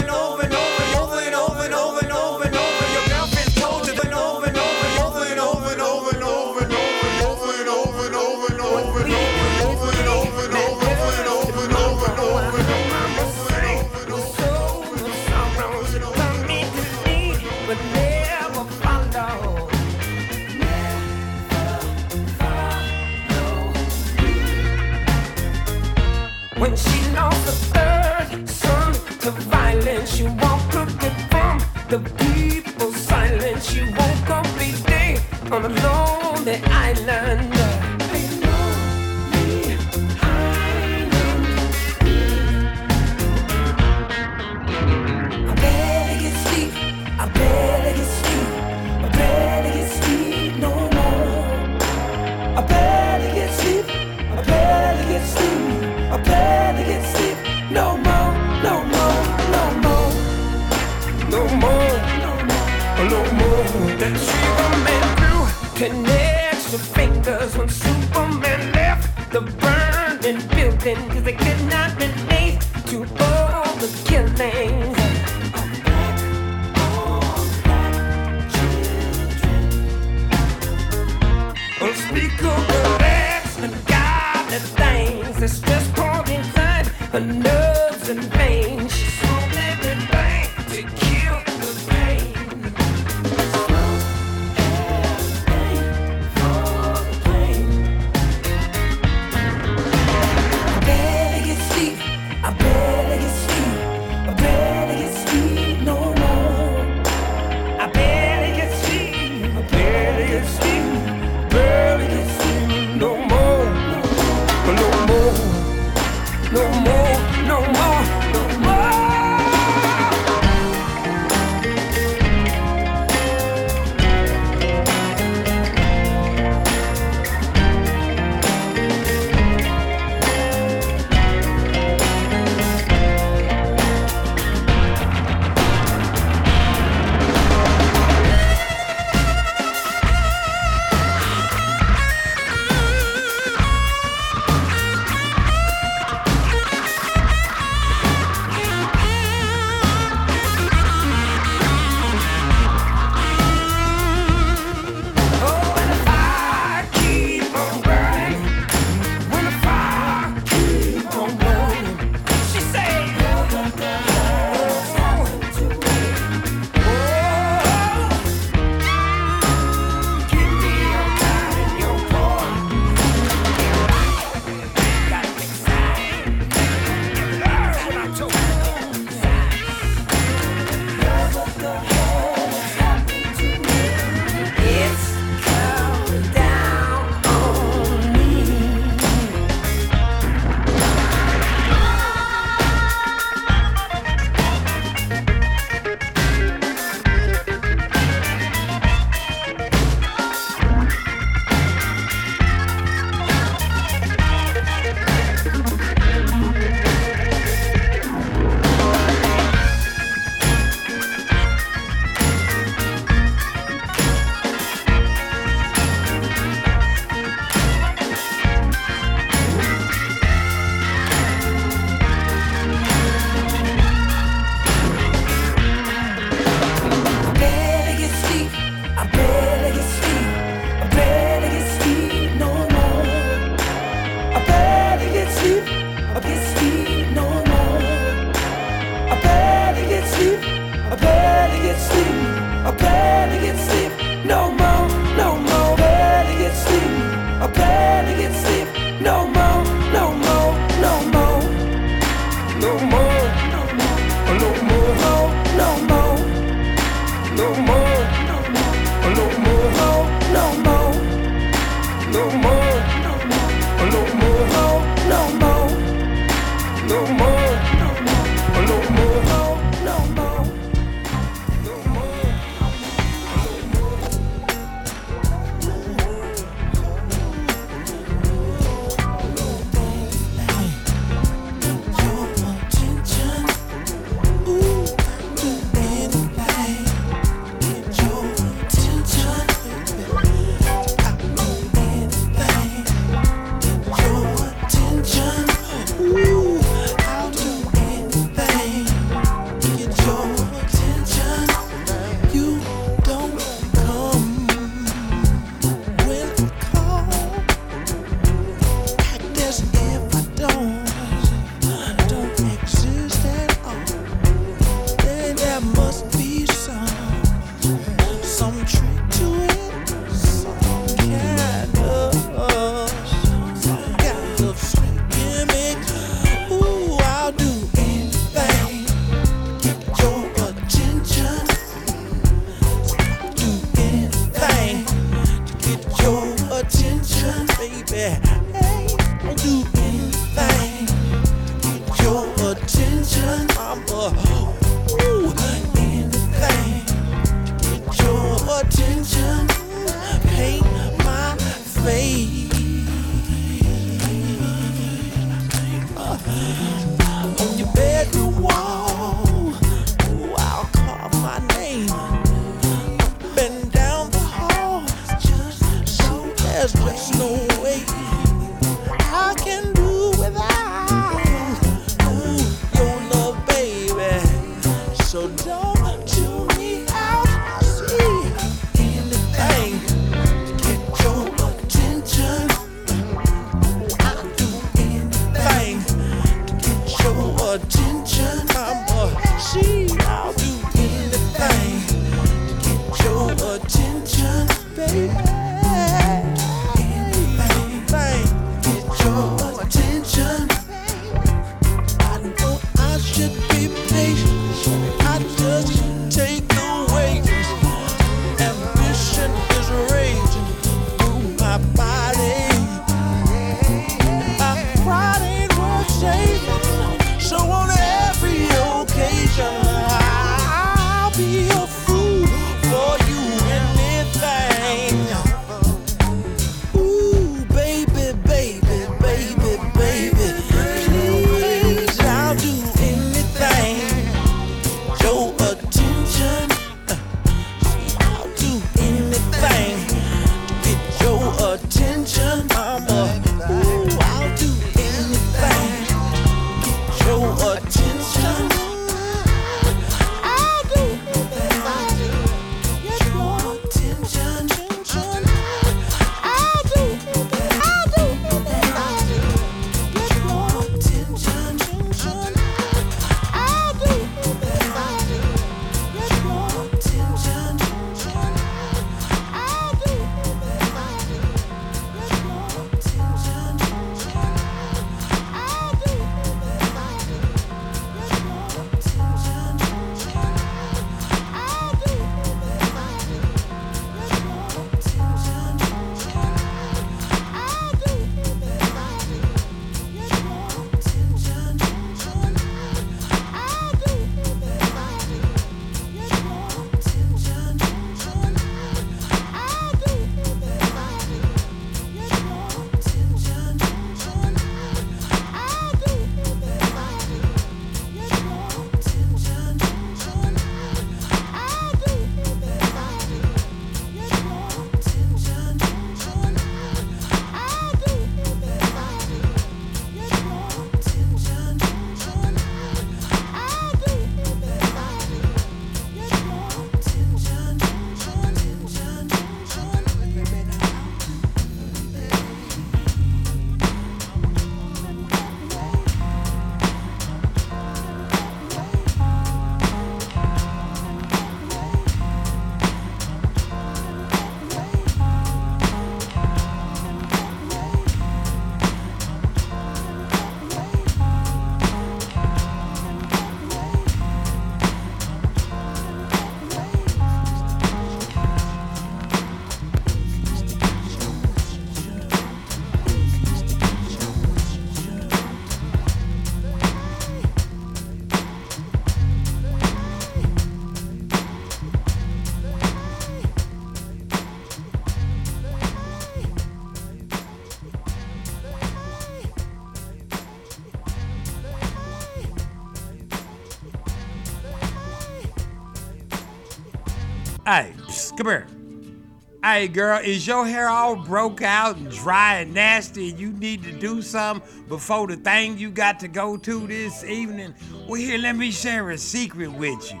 Hey, girl, is your hair all broke out and dry and nasty and you need to do something before the thing you got to go to this evening? Well, here, let me share a secret with you.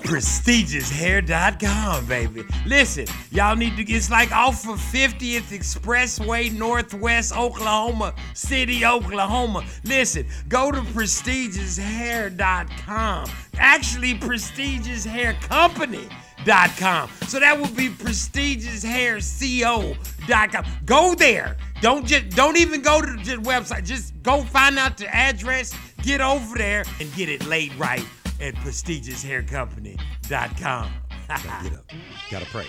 Prestigious.hair.com, baby. Listen, y'all need to get, it's like off of 50th Expressway, Northwest Oklahoma City, Oklahoma. Listen, go to Prestigious.hair.com. Actually, Prestigious Hair Company. Dot com. So that would be prestigioushairco.com. Go there. Don't just don't even go to the website. Just go find out the address, get over there, and get it laid right at prestigioushaircompany.com. Gotta get up. Gotta pray.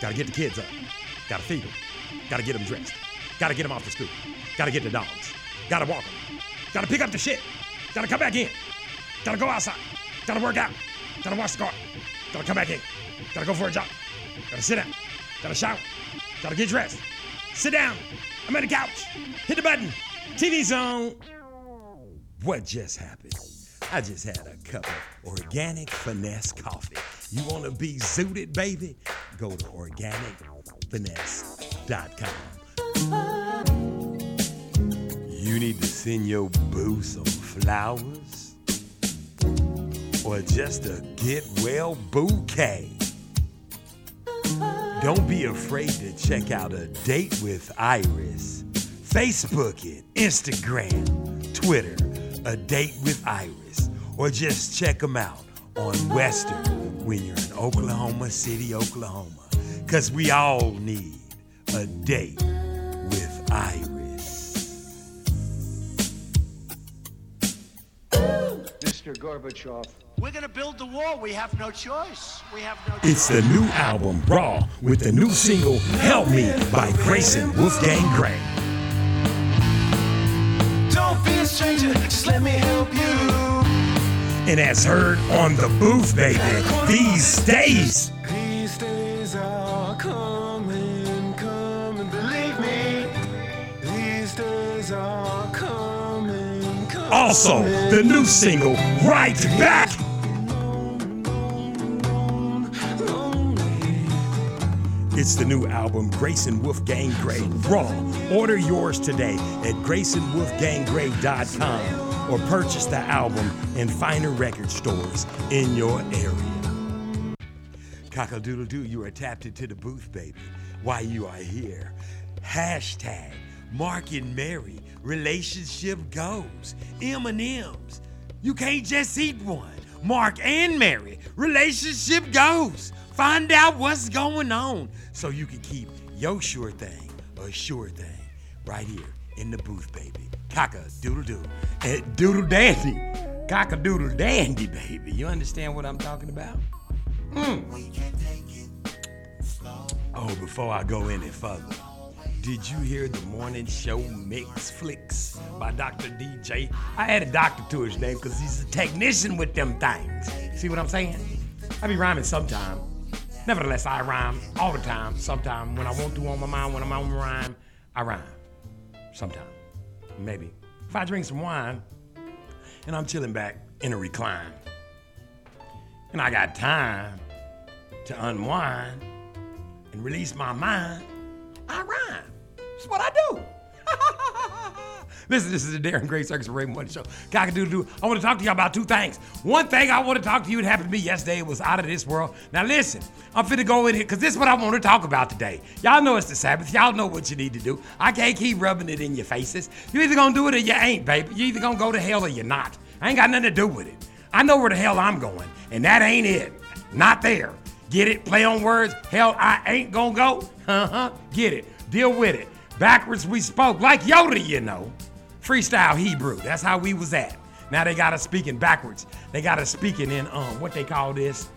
Gotta get the kids up. Gotta feed them. Gotta get them dressed. Gotta get them off to school. Gotta get the dogs. Gotta walk them. Gotta pick up the shit. Gotta come back in. Gotta go outside. Gotta work out. Gotta wash the car. Gotta come back in. Gotta go for a jog. Gotta sit down. Gotta shower. Gotta get dressed. Sit down. I'm on the couch. Hit the button. TV's on. What just happened? I just had a cup of organic finesse coffee. You want to be zooted, baby? Go to organicfinesse.com. You need to send your boo some flowers or just a get well bouquet. Don't be afraid to check out a date with Iris. Facebook it, Instagram, Twitter, a date with Iris, or just check them out on Western when you're in Oklahoma City, Oklahoma. Cause we all need a date with Iris. Mr. Gorbachev. We're gonna build the wall. We have no choice. We have no It's the new album Raw with the new single Help Me by Grayson Wolfgang Gray. Don't be a stranger, just let me help you. And as heard on the booth, baby, these days. Also, the new single Right Back. It's the new album Grayson Wolfgang Gray Raw. Order yours today at GraysonWolfgangGray.com or purchase the album in finer record stores in your area. Cockle-doodle doo, you are tapped into the booth, baby. Why you are here. Hashtag Mark and Mary relationship goes. M&M's. You can't just eat one. Mark and Mary relationship goes. Find out what's going on so you can keep your sure thing a sure thing right here in the booth, baby. Cocker doodle doo. Eh, doodle dandy. Cocker doodle dandy, baby. You understand what I'm talking about? Hmm. Oh, before I go any further, did you hear the morning show Mix Flicks by Dr. DJ? I added doctor to his name because he's a technician with them things. See what I'm saying? I be rhyming sometime. Nevertheless, I rhyme all the time. Sometime when I want to on my mind, when I'm on my rhyme, I rhyme. Sometime. Maybe. If I drink some wine and I'm chilling back in a recline and I got time to unwind and release my mind, I rhyme. That's what I do. Listen, this is the Darren Gray Circus Ray Morning Show. Cock-a-doodle-doo. I want to talk to you about two things. One thing I want to talk to you, it happened to me yesterday. It was out of this world. Now listen, I'm finna go in here because this is what I want to talk about today. Y'all know it's the Sabbath. Y'all know what you need to do. I can't keep rubbing it in your faces. You either gonna do it or you ain't, baby. You either gonna go to hell or you're not. I ain't got nothing to do with it. I know where the hell I'm going, and that ain't it. Not there. Get it? Play on words. Hell, I ain't gonna go. Uh huh. Get it. Deal with it. Backwards we spoke like Yoda, you know. Freestyle Hebrew. That's how we was at. Now they got us speaking backwards. They got us speaking in um what they call this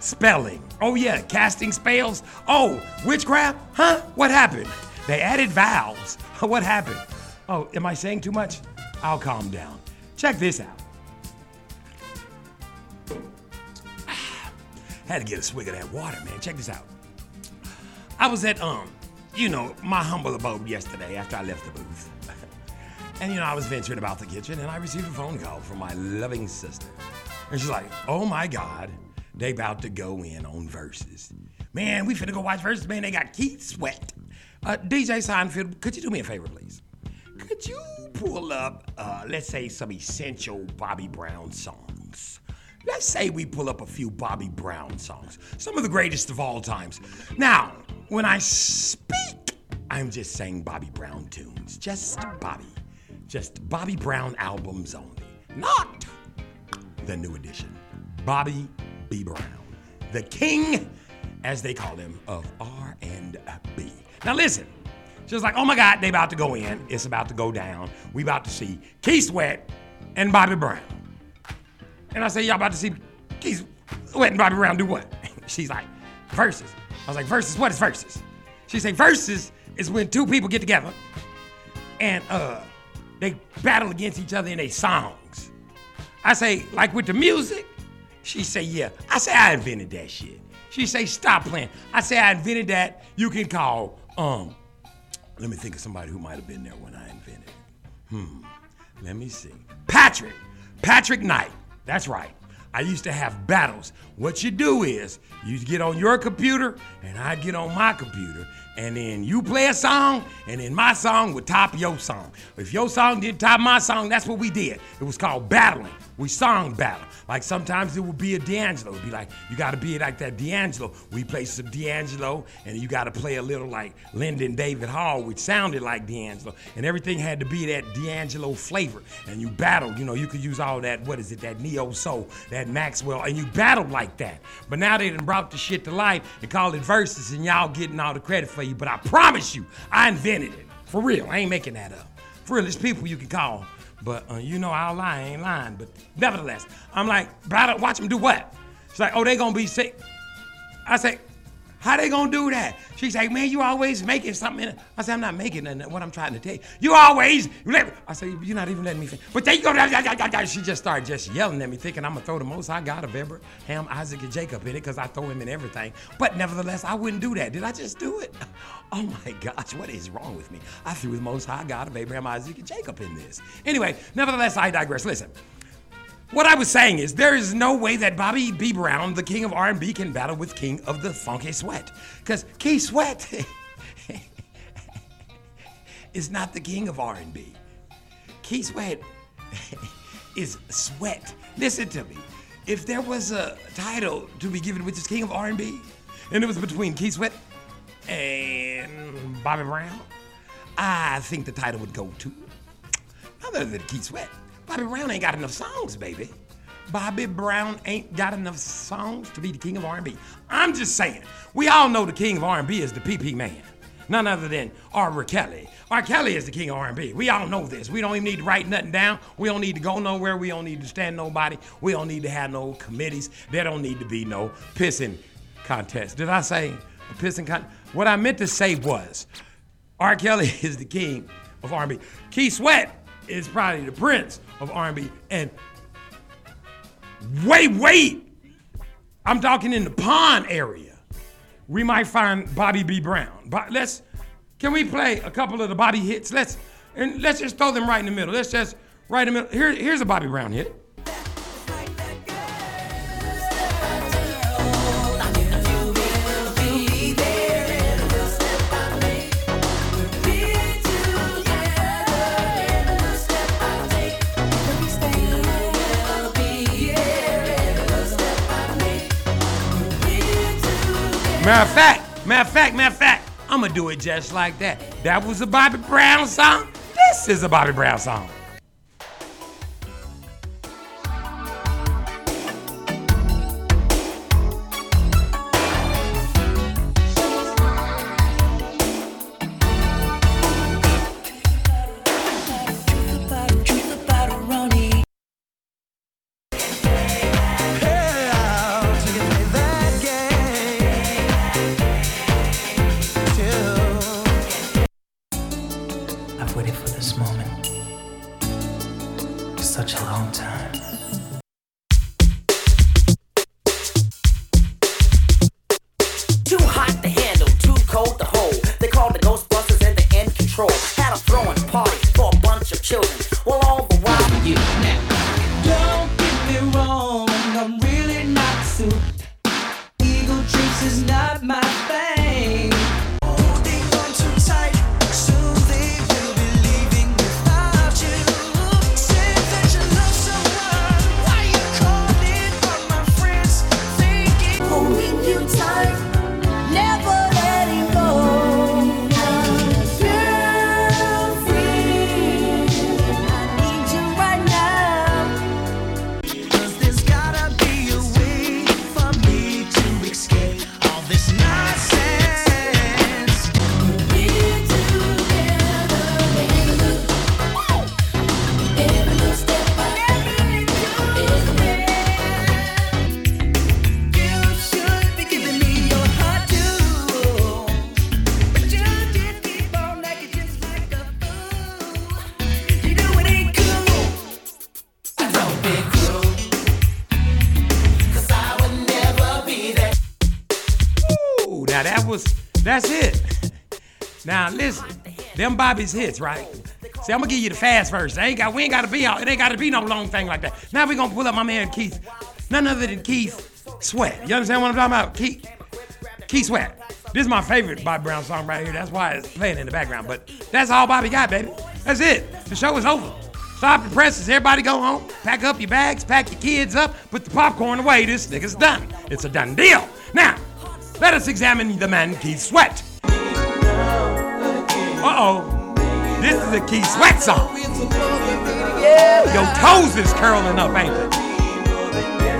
spelling. Oh yeah, casting spells. Oh, witchcraft? Huh? What happened? They added vowels. What happened? Oh, am I saying too much? I'll calm down. Check this out. Had to get a swig of that water, man. Check this out. I was at um, you know, my humble abode yesterday after I left the booth. and you know, I was venturing about the kitchen and I received a phone call from my loving sister. And she's like, oh my God, they about to go in on Verzuz. Man, we finna go watch Verzuz, man. They got Keith Sweat. Uh, DJ Seinfeld, could you do me a favor, please? Could you pull up, uh, let's say, some essential Bobby Brown songs? Let's say we pull up a few Bobby Brown songs, some of the greatest of all times. Now, when I speak, I'm just saying Bobby Brown tunes. Just Bobby. Just Bobby Brown albums only. Not the new edition. Bobby B. Brown. The king, as they call him, of R&B. Now listen. Was like, oh my God, they about to go in. It's about to go down. We about to see Keith Sweat and Bobby Brown. And I say, y'all about to see Sweat and Bobby Brown do what? She's like, Verzuz. I was like, Verzuz, what is Verzuz? She said, Verzuz is when two people get together and uh, they battle against each other in their songs. I say, like with the music? She say, yeah. I say, I invented that shit. She say, stop playing. I say, I invented that. You can call, um, let me think of somebody who might have been there when I invented it. Hmm. Let me see. Patrick. Patrick Knight. That's right. I used to have battles. What you do is you get on your computer and I get on my computer. And then you play a song, and then my song would top your song. If your song didn't top my song, that's what we did. It was called battling. We song battle. Like sometimes it would be a D'Angelo. It'd be like, you gotta be like that D'Angelo. We play some D'Angelo, and you gotta play a little like Lynden David Hall, which sounded like D'Angelo. And everything had to be that D'Angelo flavor. And you battled, you know, you could use all that, what is it, that Neo Soul, that Maxwell, and you battled like that. But now they done brought the shit to life and called it Verzuz, and y'all getting all the credit for you. But I promise you, I invented it. For real, I ain't making that up. For real, it's people you can call. But uh, you know I'll lie, I ain't lying. But nevertheless, I'm like, brother, watch them do what? She's like, oh, they gonna be sick. I say, how they gonna do that? She's like, man, you always making something. I said, I'm not making nothing. What I'm trying to tell you, you always. I say, you're not even letting me. Finish. But there you go. She just started just yelling at me, thinking I'm gonna throw the most I got of Abraham, Isaac, and Jacob in it because I throw him in everything. But nevertheless, I wouldn't do that. Did I just do it? Oh my gosh, what is wrong with me? I threw the most high God of Abraham, Isaac, and Jacob in this. Anyway, nevertheless, I digress. Listen. What I was saying is there is no way that Bobby B. Brown, the king of R&B, can battle with king of the funky sweat. Because Key Sweat is not the king of R&B. Key Sweat is sweat. Listen to me. If there was a title to be given which is king of R&B, and it was between Key Sweat and Bobby Brown, I think the title would go to other than Key Sweat. Bobby Brown ain't got enough songs, baby. Bobby Brown ain't got enough songs to be the king of R&B. I'm just saying, we all know the king of R&B is the PP man. None other than R. Kelly. R. Kelly is the king of R&B. We all know this. We don't even need to write nothing down. We don't need to go nowhere. We don't need to stand nobody. We don't need to have no committees. There don't need to be no pissing contest. Did I say a pissing contest? What I meant to say was, R. Kelly is the king of R&B. Keith Sweat is probably the prince of R&B. And wait, wait, I'm talking in the pond area. We might find Bobby B. Brown. But let's, can we play a couple of the Bobby hits? Let's, and let's just throw them right in the middle. Let's just right in the middle. Here, here's a Bobby Brown hit. Matter of fact, matter of fact, matter of fact, I'm gonna do it just like that. That was a Bobby Brown song. This is a Bobby Brown song. Bobby's hits, right? See, I'm gonna give you the fast version. Ain't got, we ain't gotta be out. It ain't gotta be no long thing like that. Now we gonna pull up my man Keith, none other than Keith Sweat. You understand what I'm talking about? Keith, Keith Sweat. This is my favorite Bobby Brown song right here. That's why it's playing in the background. But that's all Bobby got, baby. That's it. The show is over. Stop the presses. Everybody go home. Pack up your bags. Pack your kids up. Put the popcorn away. This nigga's done. It's a done deal. Now, let us examine the man Keith Sweat. Uh-oh. This is a Keith Sweat song. Your toes is curling up, ain't they?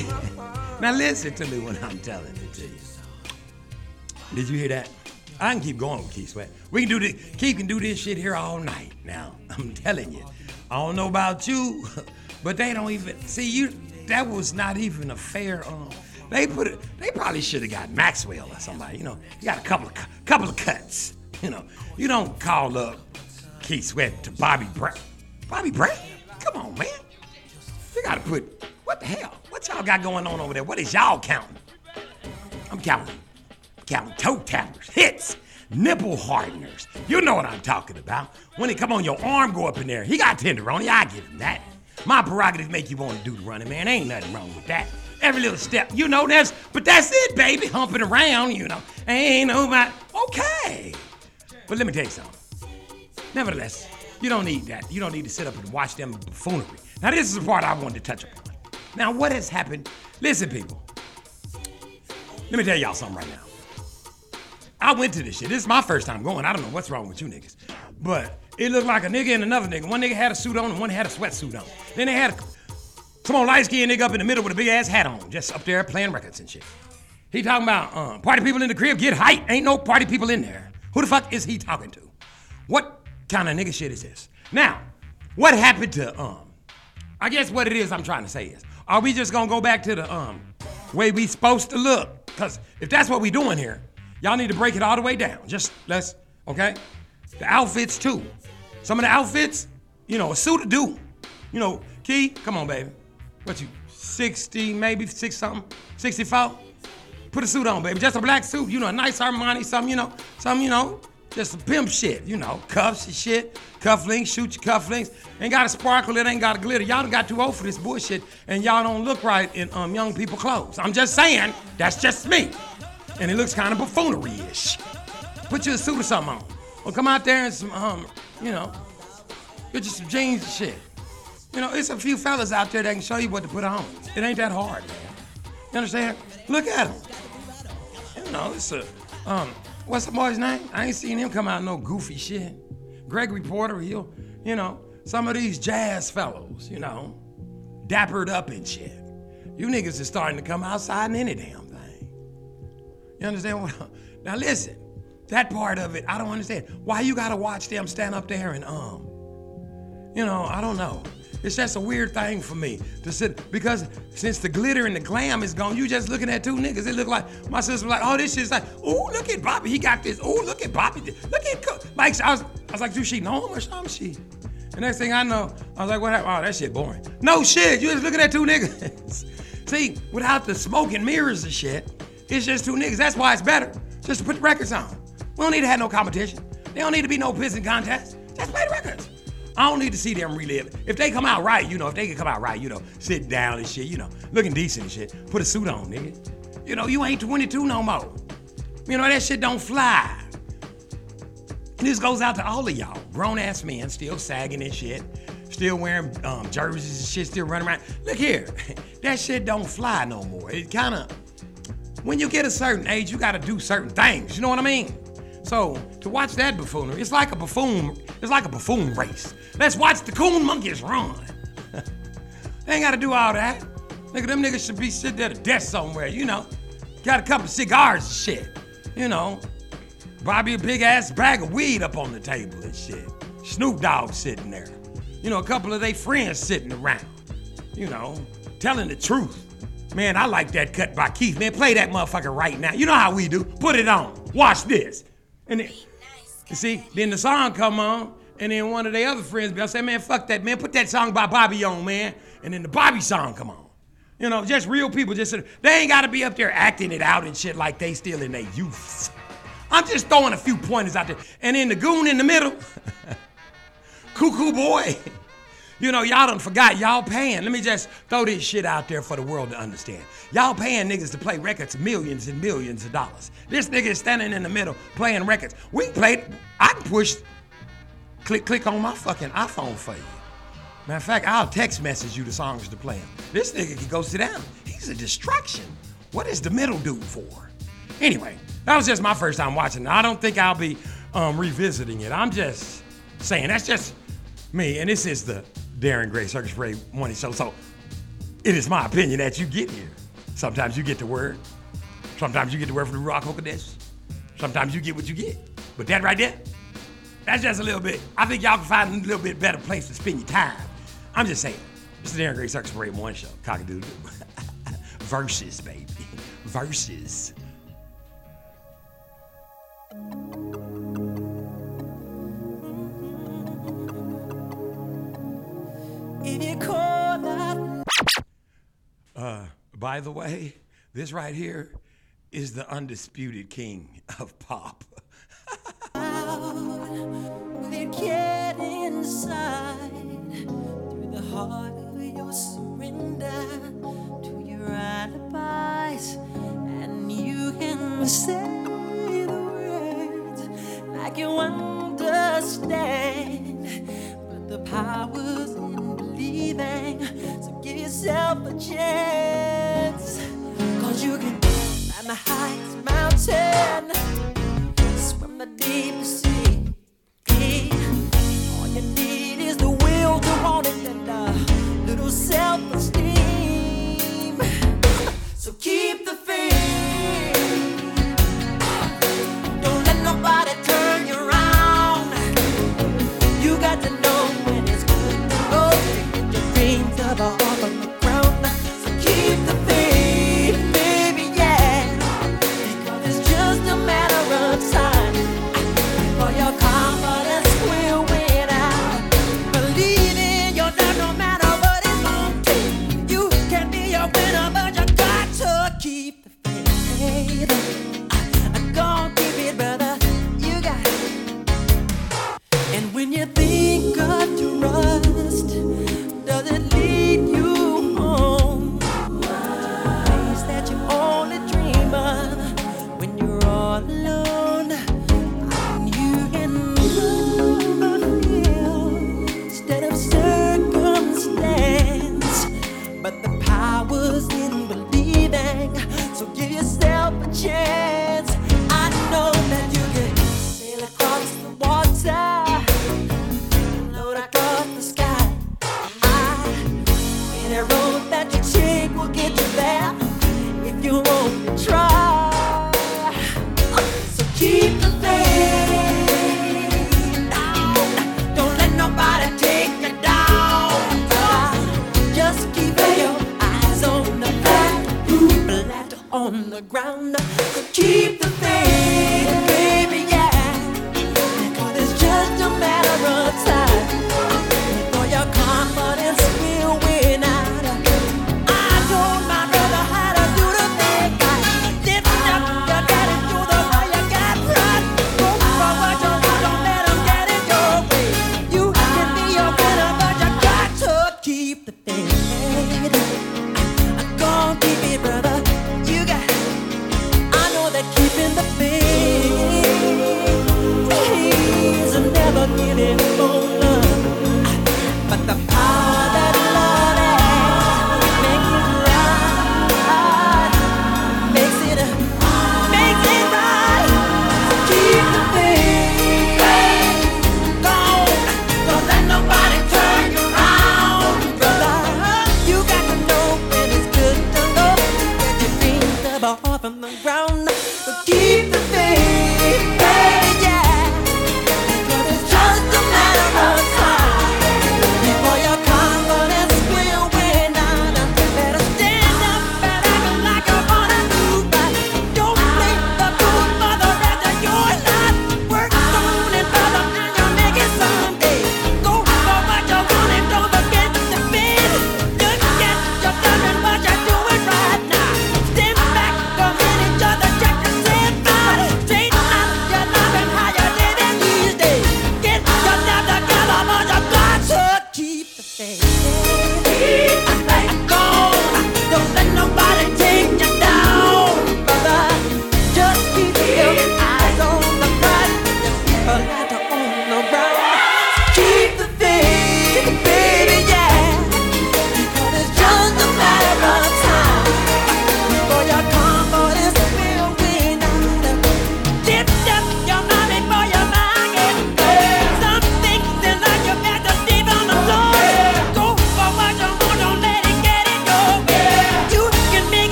Now listen to me when I'm telling it to you. Did you hear that? I can keep going with Keith Sweat. We can do this. Keith can do this shit here all night. Now I'm telling you. I don't know about you, but they don't even see you. That was not even a fair. Um, they put it. They probably should have got Maxwell or somebody. You know, you got a couple of couple of cuts. You know, you don't call up Keith Sweat to Bobby Brown. Bobby Brown? Come on, man. You gotta put. What the hell? What y'all got going on over there? What is y'all counting? I'm counting. Counting toe tappers, hits, nipple hardeners. You know what I'm talking about. When it come on your arm, go up in there. He got tenderoni. I give him that. My prerogative make you want to do the running, man. Ain't nothing wrong with that. Every little step, you know, that's, but that's it, baby. Humping around, you know. Ain't nobody. Okay. But let me tell you something. Nevertheless, you don't need that. You don't need to sit up and watch them buffoonery. Now, this is the part I wanted to touch upon. Now, what has happened? Listen, people. Let me tell y'all something right now. I went to this shit. This is my first time going. I don't know what's wrong with you niggas. But it looked like a nigga and another nigga. One nigga had a suit on and one had a sweatsuit on. Then they had a, some old light skinned nigga up in the middle with a big ass hat on, just up there playing records and shit. He talking about um, party people in the crib get height. Ain't no party people in there. Who the fuck is he talking to? What kind of nigga shit is this? Now, what happened to um? I guess what it is I'm trying to say is, are we just gonna go back to the um way we supposed to look? Cause if that's what we doing here, y'all need to break it all the way down. Just let's okay. The outfits too. Some of the outfits, you know, a suit to do. You know, Key, come on, baby. What you, 60, maybe six something, 64? Put a suit on, baby. Just a black suit, you know, a nice Armani, something, you know, some, you know, just some pimp shit, you know, cuffs and shit, cufflinks, shoot your cufflinks. Ain't got a sparkle, it ain't got a glitter. Y'all got too old for this bullshit, and y'all don't look right in um, young people clothes. I'm just saying, that's just me. And it looks kind of buffoonery-ish. Put you a suit or something on. Or come out there and some, um, you know, get you some jeans and shit. You know, it's a few fellas out there that can show you what to put on. It ain't that hard, man. You understand? Look at him. You know, it's a um, what's the boy's name? I ain't seen him come out no goofy shit. Gregory Porter, he'll, you know, some of these jazz fellows, you know, dappered up and shit. You niggas is starting to come outside in any damn thing. You understand? Now listen, that part of it, I don't understand. Why you gotta watch them stand up there and um, you know, I don't know. It's just a weird thing for me to sit because since the glitter and the glam is gone, you just looking at two niggas. It look like my sister was like, oh, this shit's like, oh, look at Bobby, he got this. Oh, look at Bobby, look at Co-" like I was, I was like, do she know him or something? She. The next thing I know, I was like, what happened? Oh, that shit boring. No shit, you just looking at two niggas. See, without the smoke and mirrors and shit, it's just two niggas. That's why it's better. Just to put the records on. We don't need to have no competition. There don't need to be no pissing contest. Just play the records. I don't need to see them relive. If they come out right, you know, if they can come out right, you know, sit down and shit, you know, looking decent and shit, put a suit on, nigga. You know, you ain't 22 no more. You know, that shit don't fly. And this goes out to all of y'all, grown ass men, still sagging and shit, still wearing um, jerseys and shit, still running around. Look here, that shit don't fly no more. It kind of, when you get a certain age, you got to do certain things. You know what I mean? So to watch that buffoonery, it's like a buffoon. It's like a buffoon race. Let's watch the coon monkeys run. they ain't got to do all that. Nigga, them niggas should be sitting at a desk somewhere. You know, got a couple of cigars and shit. You know, Bobby a big ass bag of weed up on the table and shit. Snoop Dogg sitting there. You know, a couple of their friends sitting around. You know, telling the truth. Man, I like that cut by Keith. Man, play that motherfucker right now. You know how we do. Put it on. Watch this. And then, you see, then the song come on, and then one of their other friends I say, man, fuck that, man. Put that song by Bobby on, man. And then the Bobby song come on. You know, just real people just they ain't gotta be up there acting it out and shit like they still in their youth. I'm just throwing a few pointers out there. And then the goon in the middle, cuckoo boy. You know, y'all done forgot y'all paying. Let me just throw this shit out there for the world to understand. Y'all paying niggas to play records millions and millions of dollars. This nigga is standing in the middle playing records. We played, I can push, click, click on my fucking iPhone for you. Matter of fact, I'll text message you the songs to play. This nigga can go sit down. He's a distraction. What is the middle dude for? Anyway, that was just my first time watching. I don't think I'll be um, revisiting it. I'm just saying, that's just me. And this is the Darren Gray Circus Parade Morning Show. So it is my opinion that you get here. Sometimes you get the word. Sometimes you get the word from the Ruach Kodesh. Sometimes you get what you get. But that right there, that's just a little bit. I think y'all can find a little bit better place to spend your time. I'm just saying. This is the Darren Gray Circus Parade Morning Show. Cockadoodle. Verzuz, baby. Verzuz. If you call that Uh, by the way, this right here is the undisputed king of pop. Chance. Cause you can climb the highest mountain. Deepest sea. All you need is the will to want it and a little self-esteem. So keep the faith.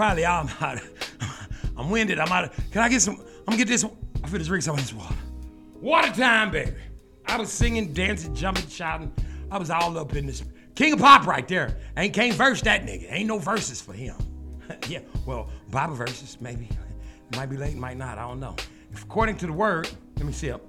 Probably I'm out. I'm winded. I'm out. Of, can I get some? I'm gonna get this. I feel this drink some of this water. Water time, baby. I was singing, dancing, jumping, shouting. I was all up in this. King of pop right there. Ain't can't verse that nigga. Ain't no verses for him. yeah, well, Bible verses maybe. Might be late, might not. I don't know. If according to the word, let me see up.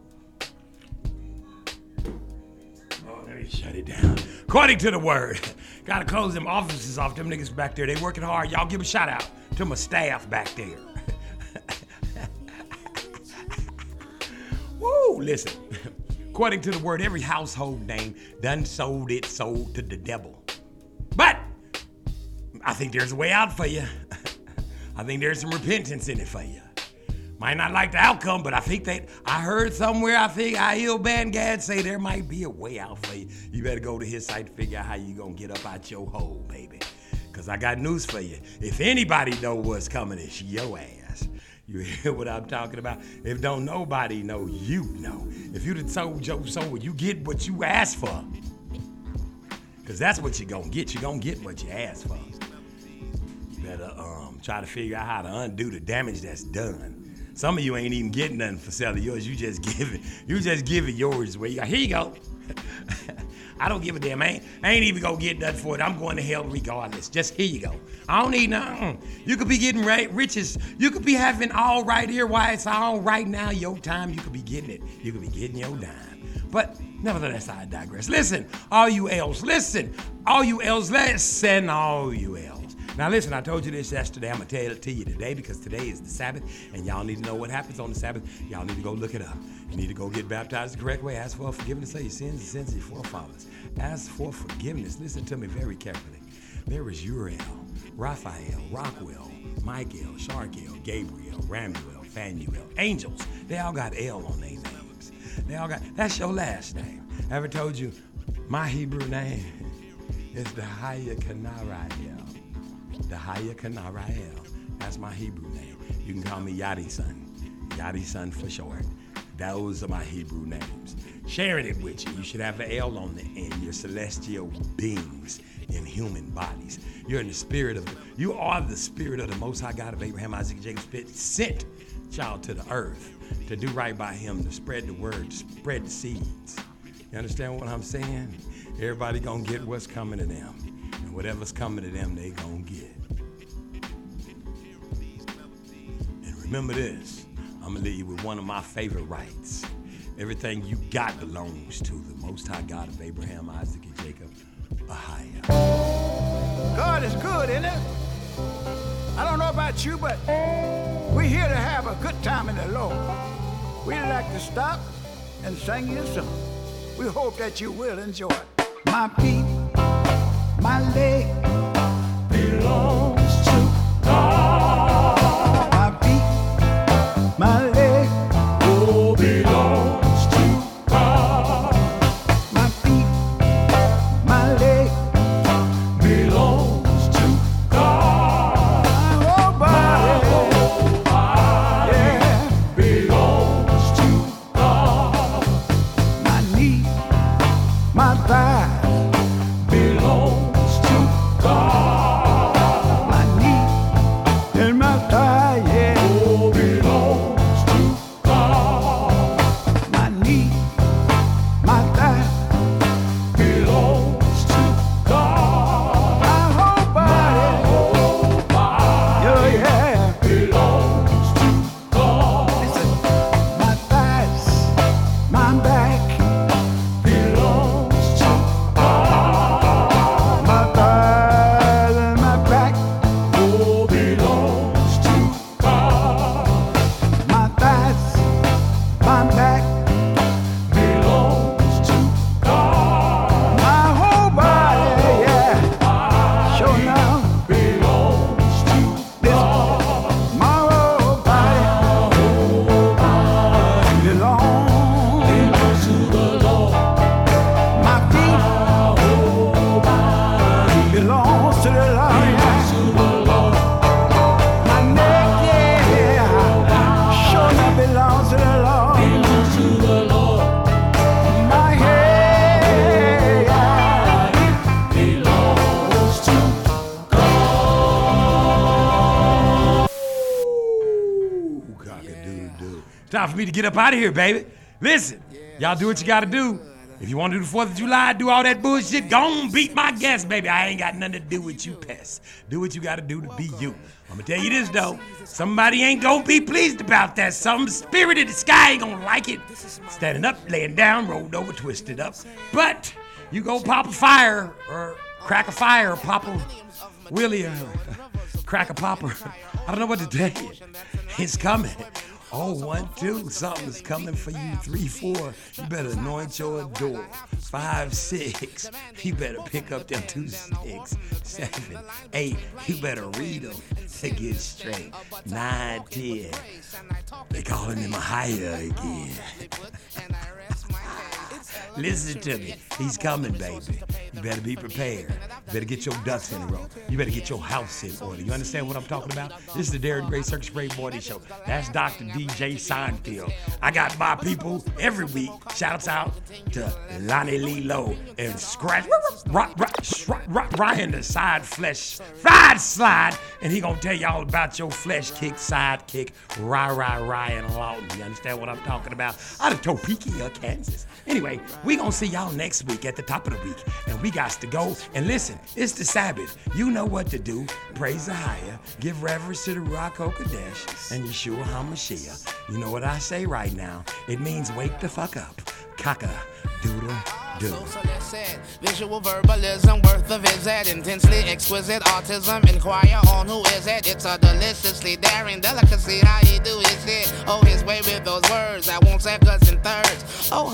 to shut it down. According to the word, gotta close them offices off. Them niggas back there, they working hard. Y'all give a shout out to my staff back there. Woo, listen. According to the word, every household name done sold it sold to the devil. But I think there's a way out for you. I think there's some repentance in it for you. Might not like the outcome, but I think that I heard somewhere, I think Aiel Bangad say there might be a way out for you. You better go to his site to figure out how you gonna get up out your hole, baby. Cause I got news for you. If anybody know what's coming, it's your ass. You hear what I'm talking about? If don't nobody know, you know. If you'd have told your soul, you get what you asked for. Cause that's what you're gonna get. You're gonna get what you asked for. You better um, try to figure out how to undo the damage that's done. Some of you ain't even getting nothing for selling yours. You just give it. You just give it yours. Where you got, here you go. I don't give a damn. I ain't, I ain't even gonna get nothing for it. I'm going to hell regardless. Just here you go. I don't need nothing. You could be getting right riches. You could be having all right here Why it's all right now. Your time, you could be getting it. You could be getting your dime. But nevertheless, I digress. Listen, all you else, listen, all you else, listen, all you else. Now listen, I told you this yesterday. I'm gonna tell it to you today because today is the Sabbath, and y'all need to know what happens on the Sabbath. Y'all need to go look it up. You need to go get baptized the correct way. Ask for forgiveness of your sins and sins of your forefathers. Ask for forgiveness. Listen to me very carefully. There is Uriel, Raphael, Raguel, Michael, Sharkiel, Gabriel, Ramuel, Phanuel, angels. They all got L on their names. They all got. That's your last name. Ever told you my Hebrew name is the Haya Kanarael. The Haya Kanarael. That's my Hebrew name. You can call me Yadi Son. Yadi Son for short. Those are my Hebrew names. Sharing it with you. You should have an L on the end. You're celestial beings in human bodies. You're in the spirit of, you are the spirit of the Most High God of Abraham, Isaac, and Jacob, sent child to the earth to do right by him, to spread the word, spread the seeds. You understand what I'm saying? Everybody gonna get what's coming to them. And whatever's coming to them, they gonna get. Remember this, I'm gonna leave you with one of my favorite rights. Everything you got belongs to the Most High God of Abraham, Isaac, and Jacob. Ahia. God is good, isn't it? I don't know about you, but we're here to have a good time in the Lord. We'd like to stop and sing you song. We hope that you will enjoy. My feet, my leg belongs me to get up out of here, baby. Listen, y'all do what you gotta do. If you want to do the 4th of July, do all that bullshit, go on, beat my guest, baby. I ain't got nothing to do with you, pests. Do what you gotta do to be you. I'm gonna tell you this, though. Somebody ain't gonna be pleased about that. Some spirit in the sky ain't gonna like it. Standing up, laying down, rolled over, twisted up. But you go pop a fire, or crack a fire, or pop a Willie, or crack a popper. I don't know what to tell you. It's coming. Oh, one, two, something's coming for you. Three, four, you better anoint your door. Five, six, you better pick up them two sticks. Seven, eight, you better read them to get straight. Nine, ten, they calling him a higher again. Listen to me. He's coming, baby. You better be prepared. You better get your ducks in a row. You better get your house in order. You understand what I'm talking about? This is the Darren Gray Circus Parade Morning Show. That's Dr. DJ Seinfeld. I got my people every week. Shouts out to Lonnie Lee Lowe and Scratch Ryan the side flesh fried slide. And he gonna tell you all about your flesh kick, side kick, Rye Ryan Lawton. You understand what I'm talking about? Out of Topeka, Kansas. Anyway, We gonna see y'all next week at the top of the week. And we got to go. And listen, it's the Sabbath. You know what to do. Praise the higher. Give reverence to the Ruach Kodesh and Yeshua HaMashiach. You know what I say right now? It means wake the fuck up. Kaka doodle doo. solicit Visual verbalism worth a visit Intensely exquisite autism Inquire on who is it It's a deliciously daring delicacy How he do his shit Oh his way with those words I seconds and thirds Oh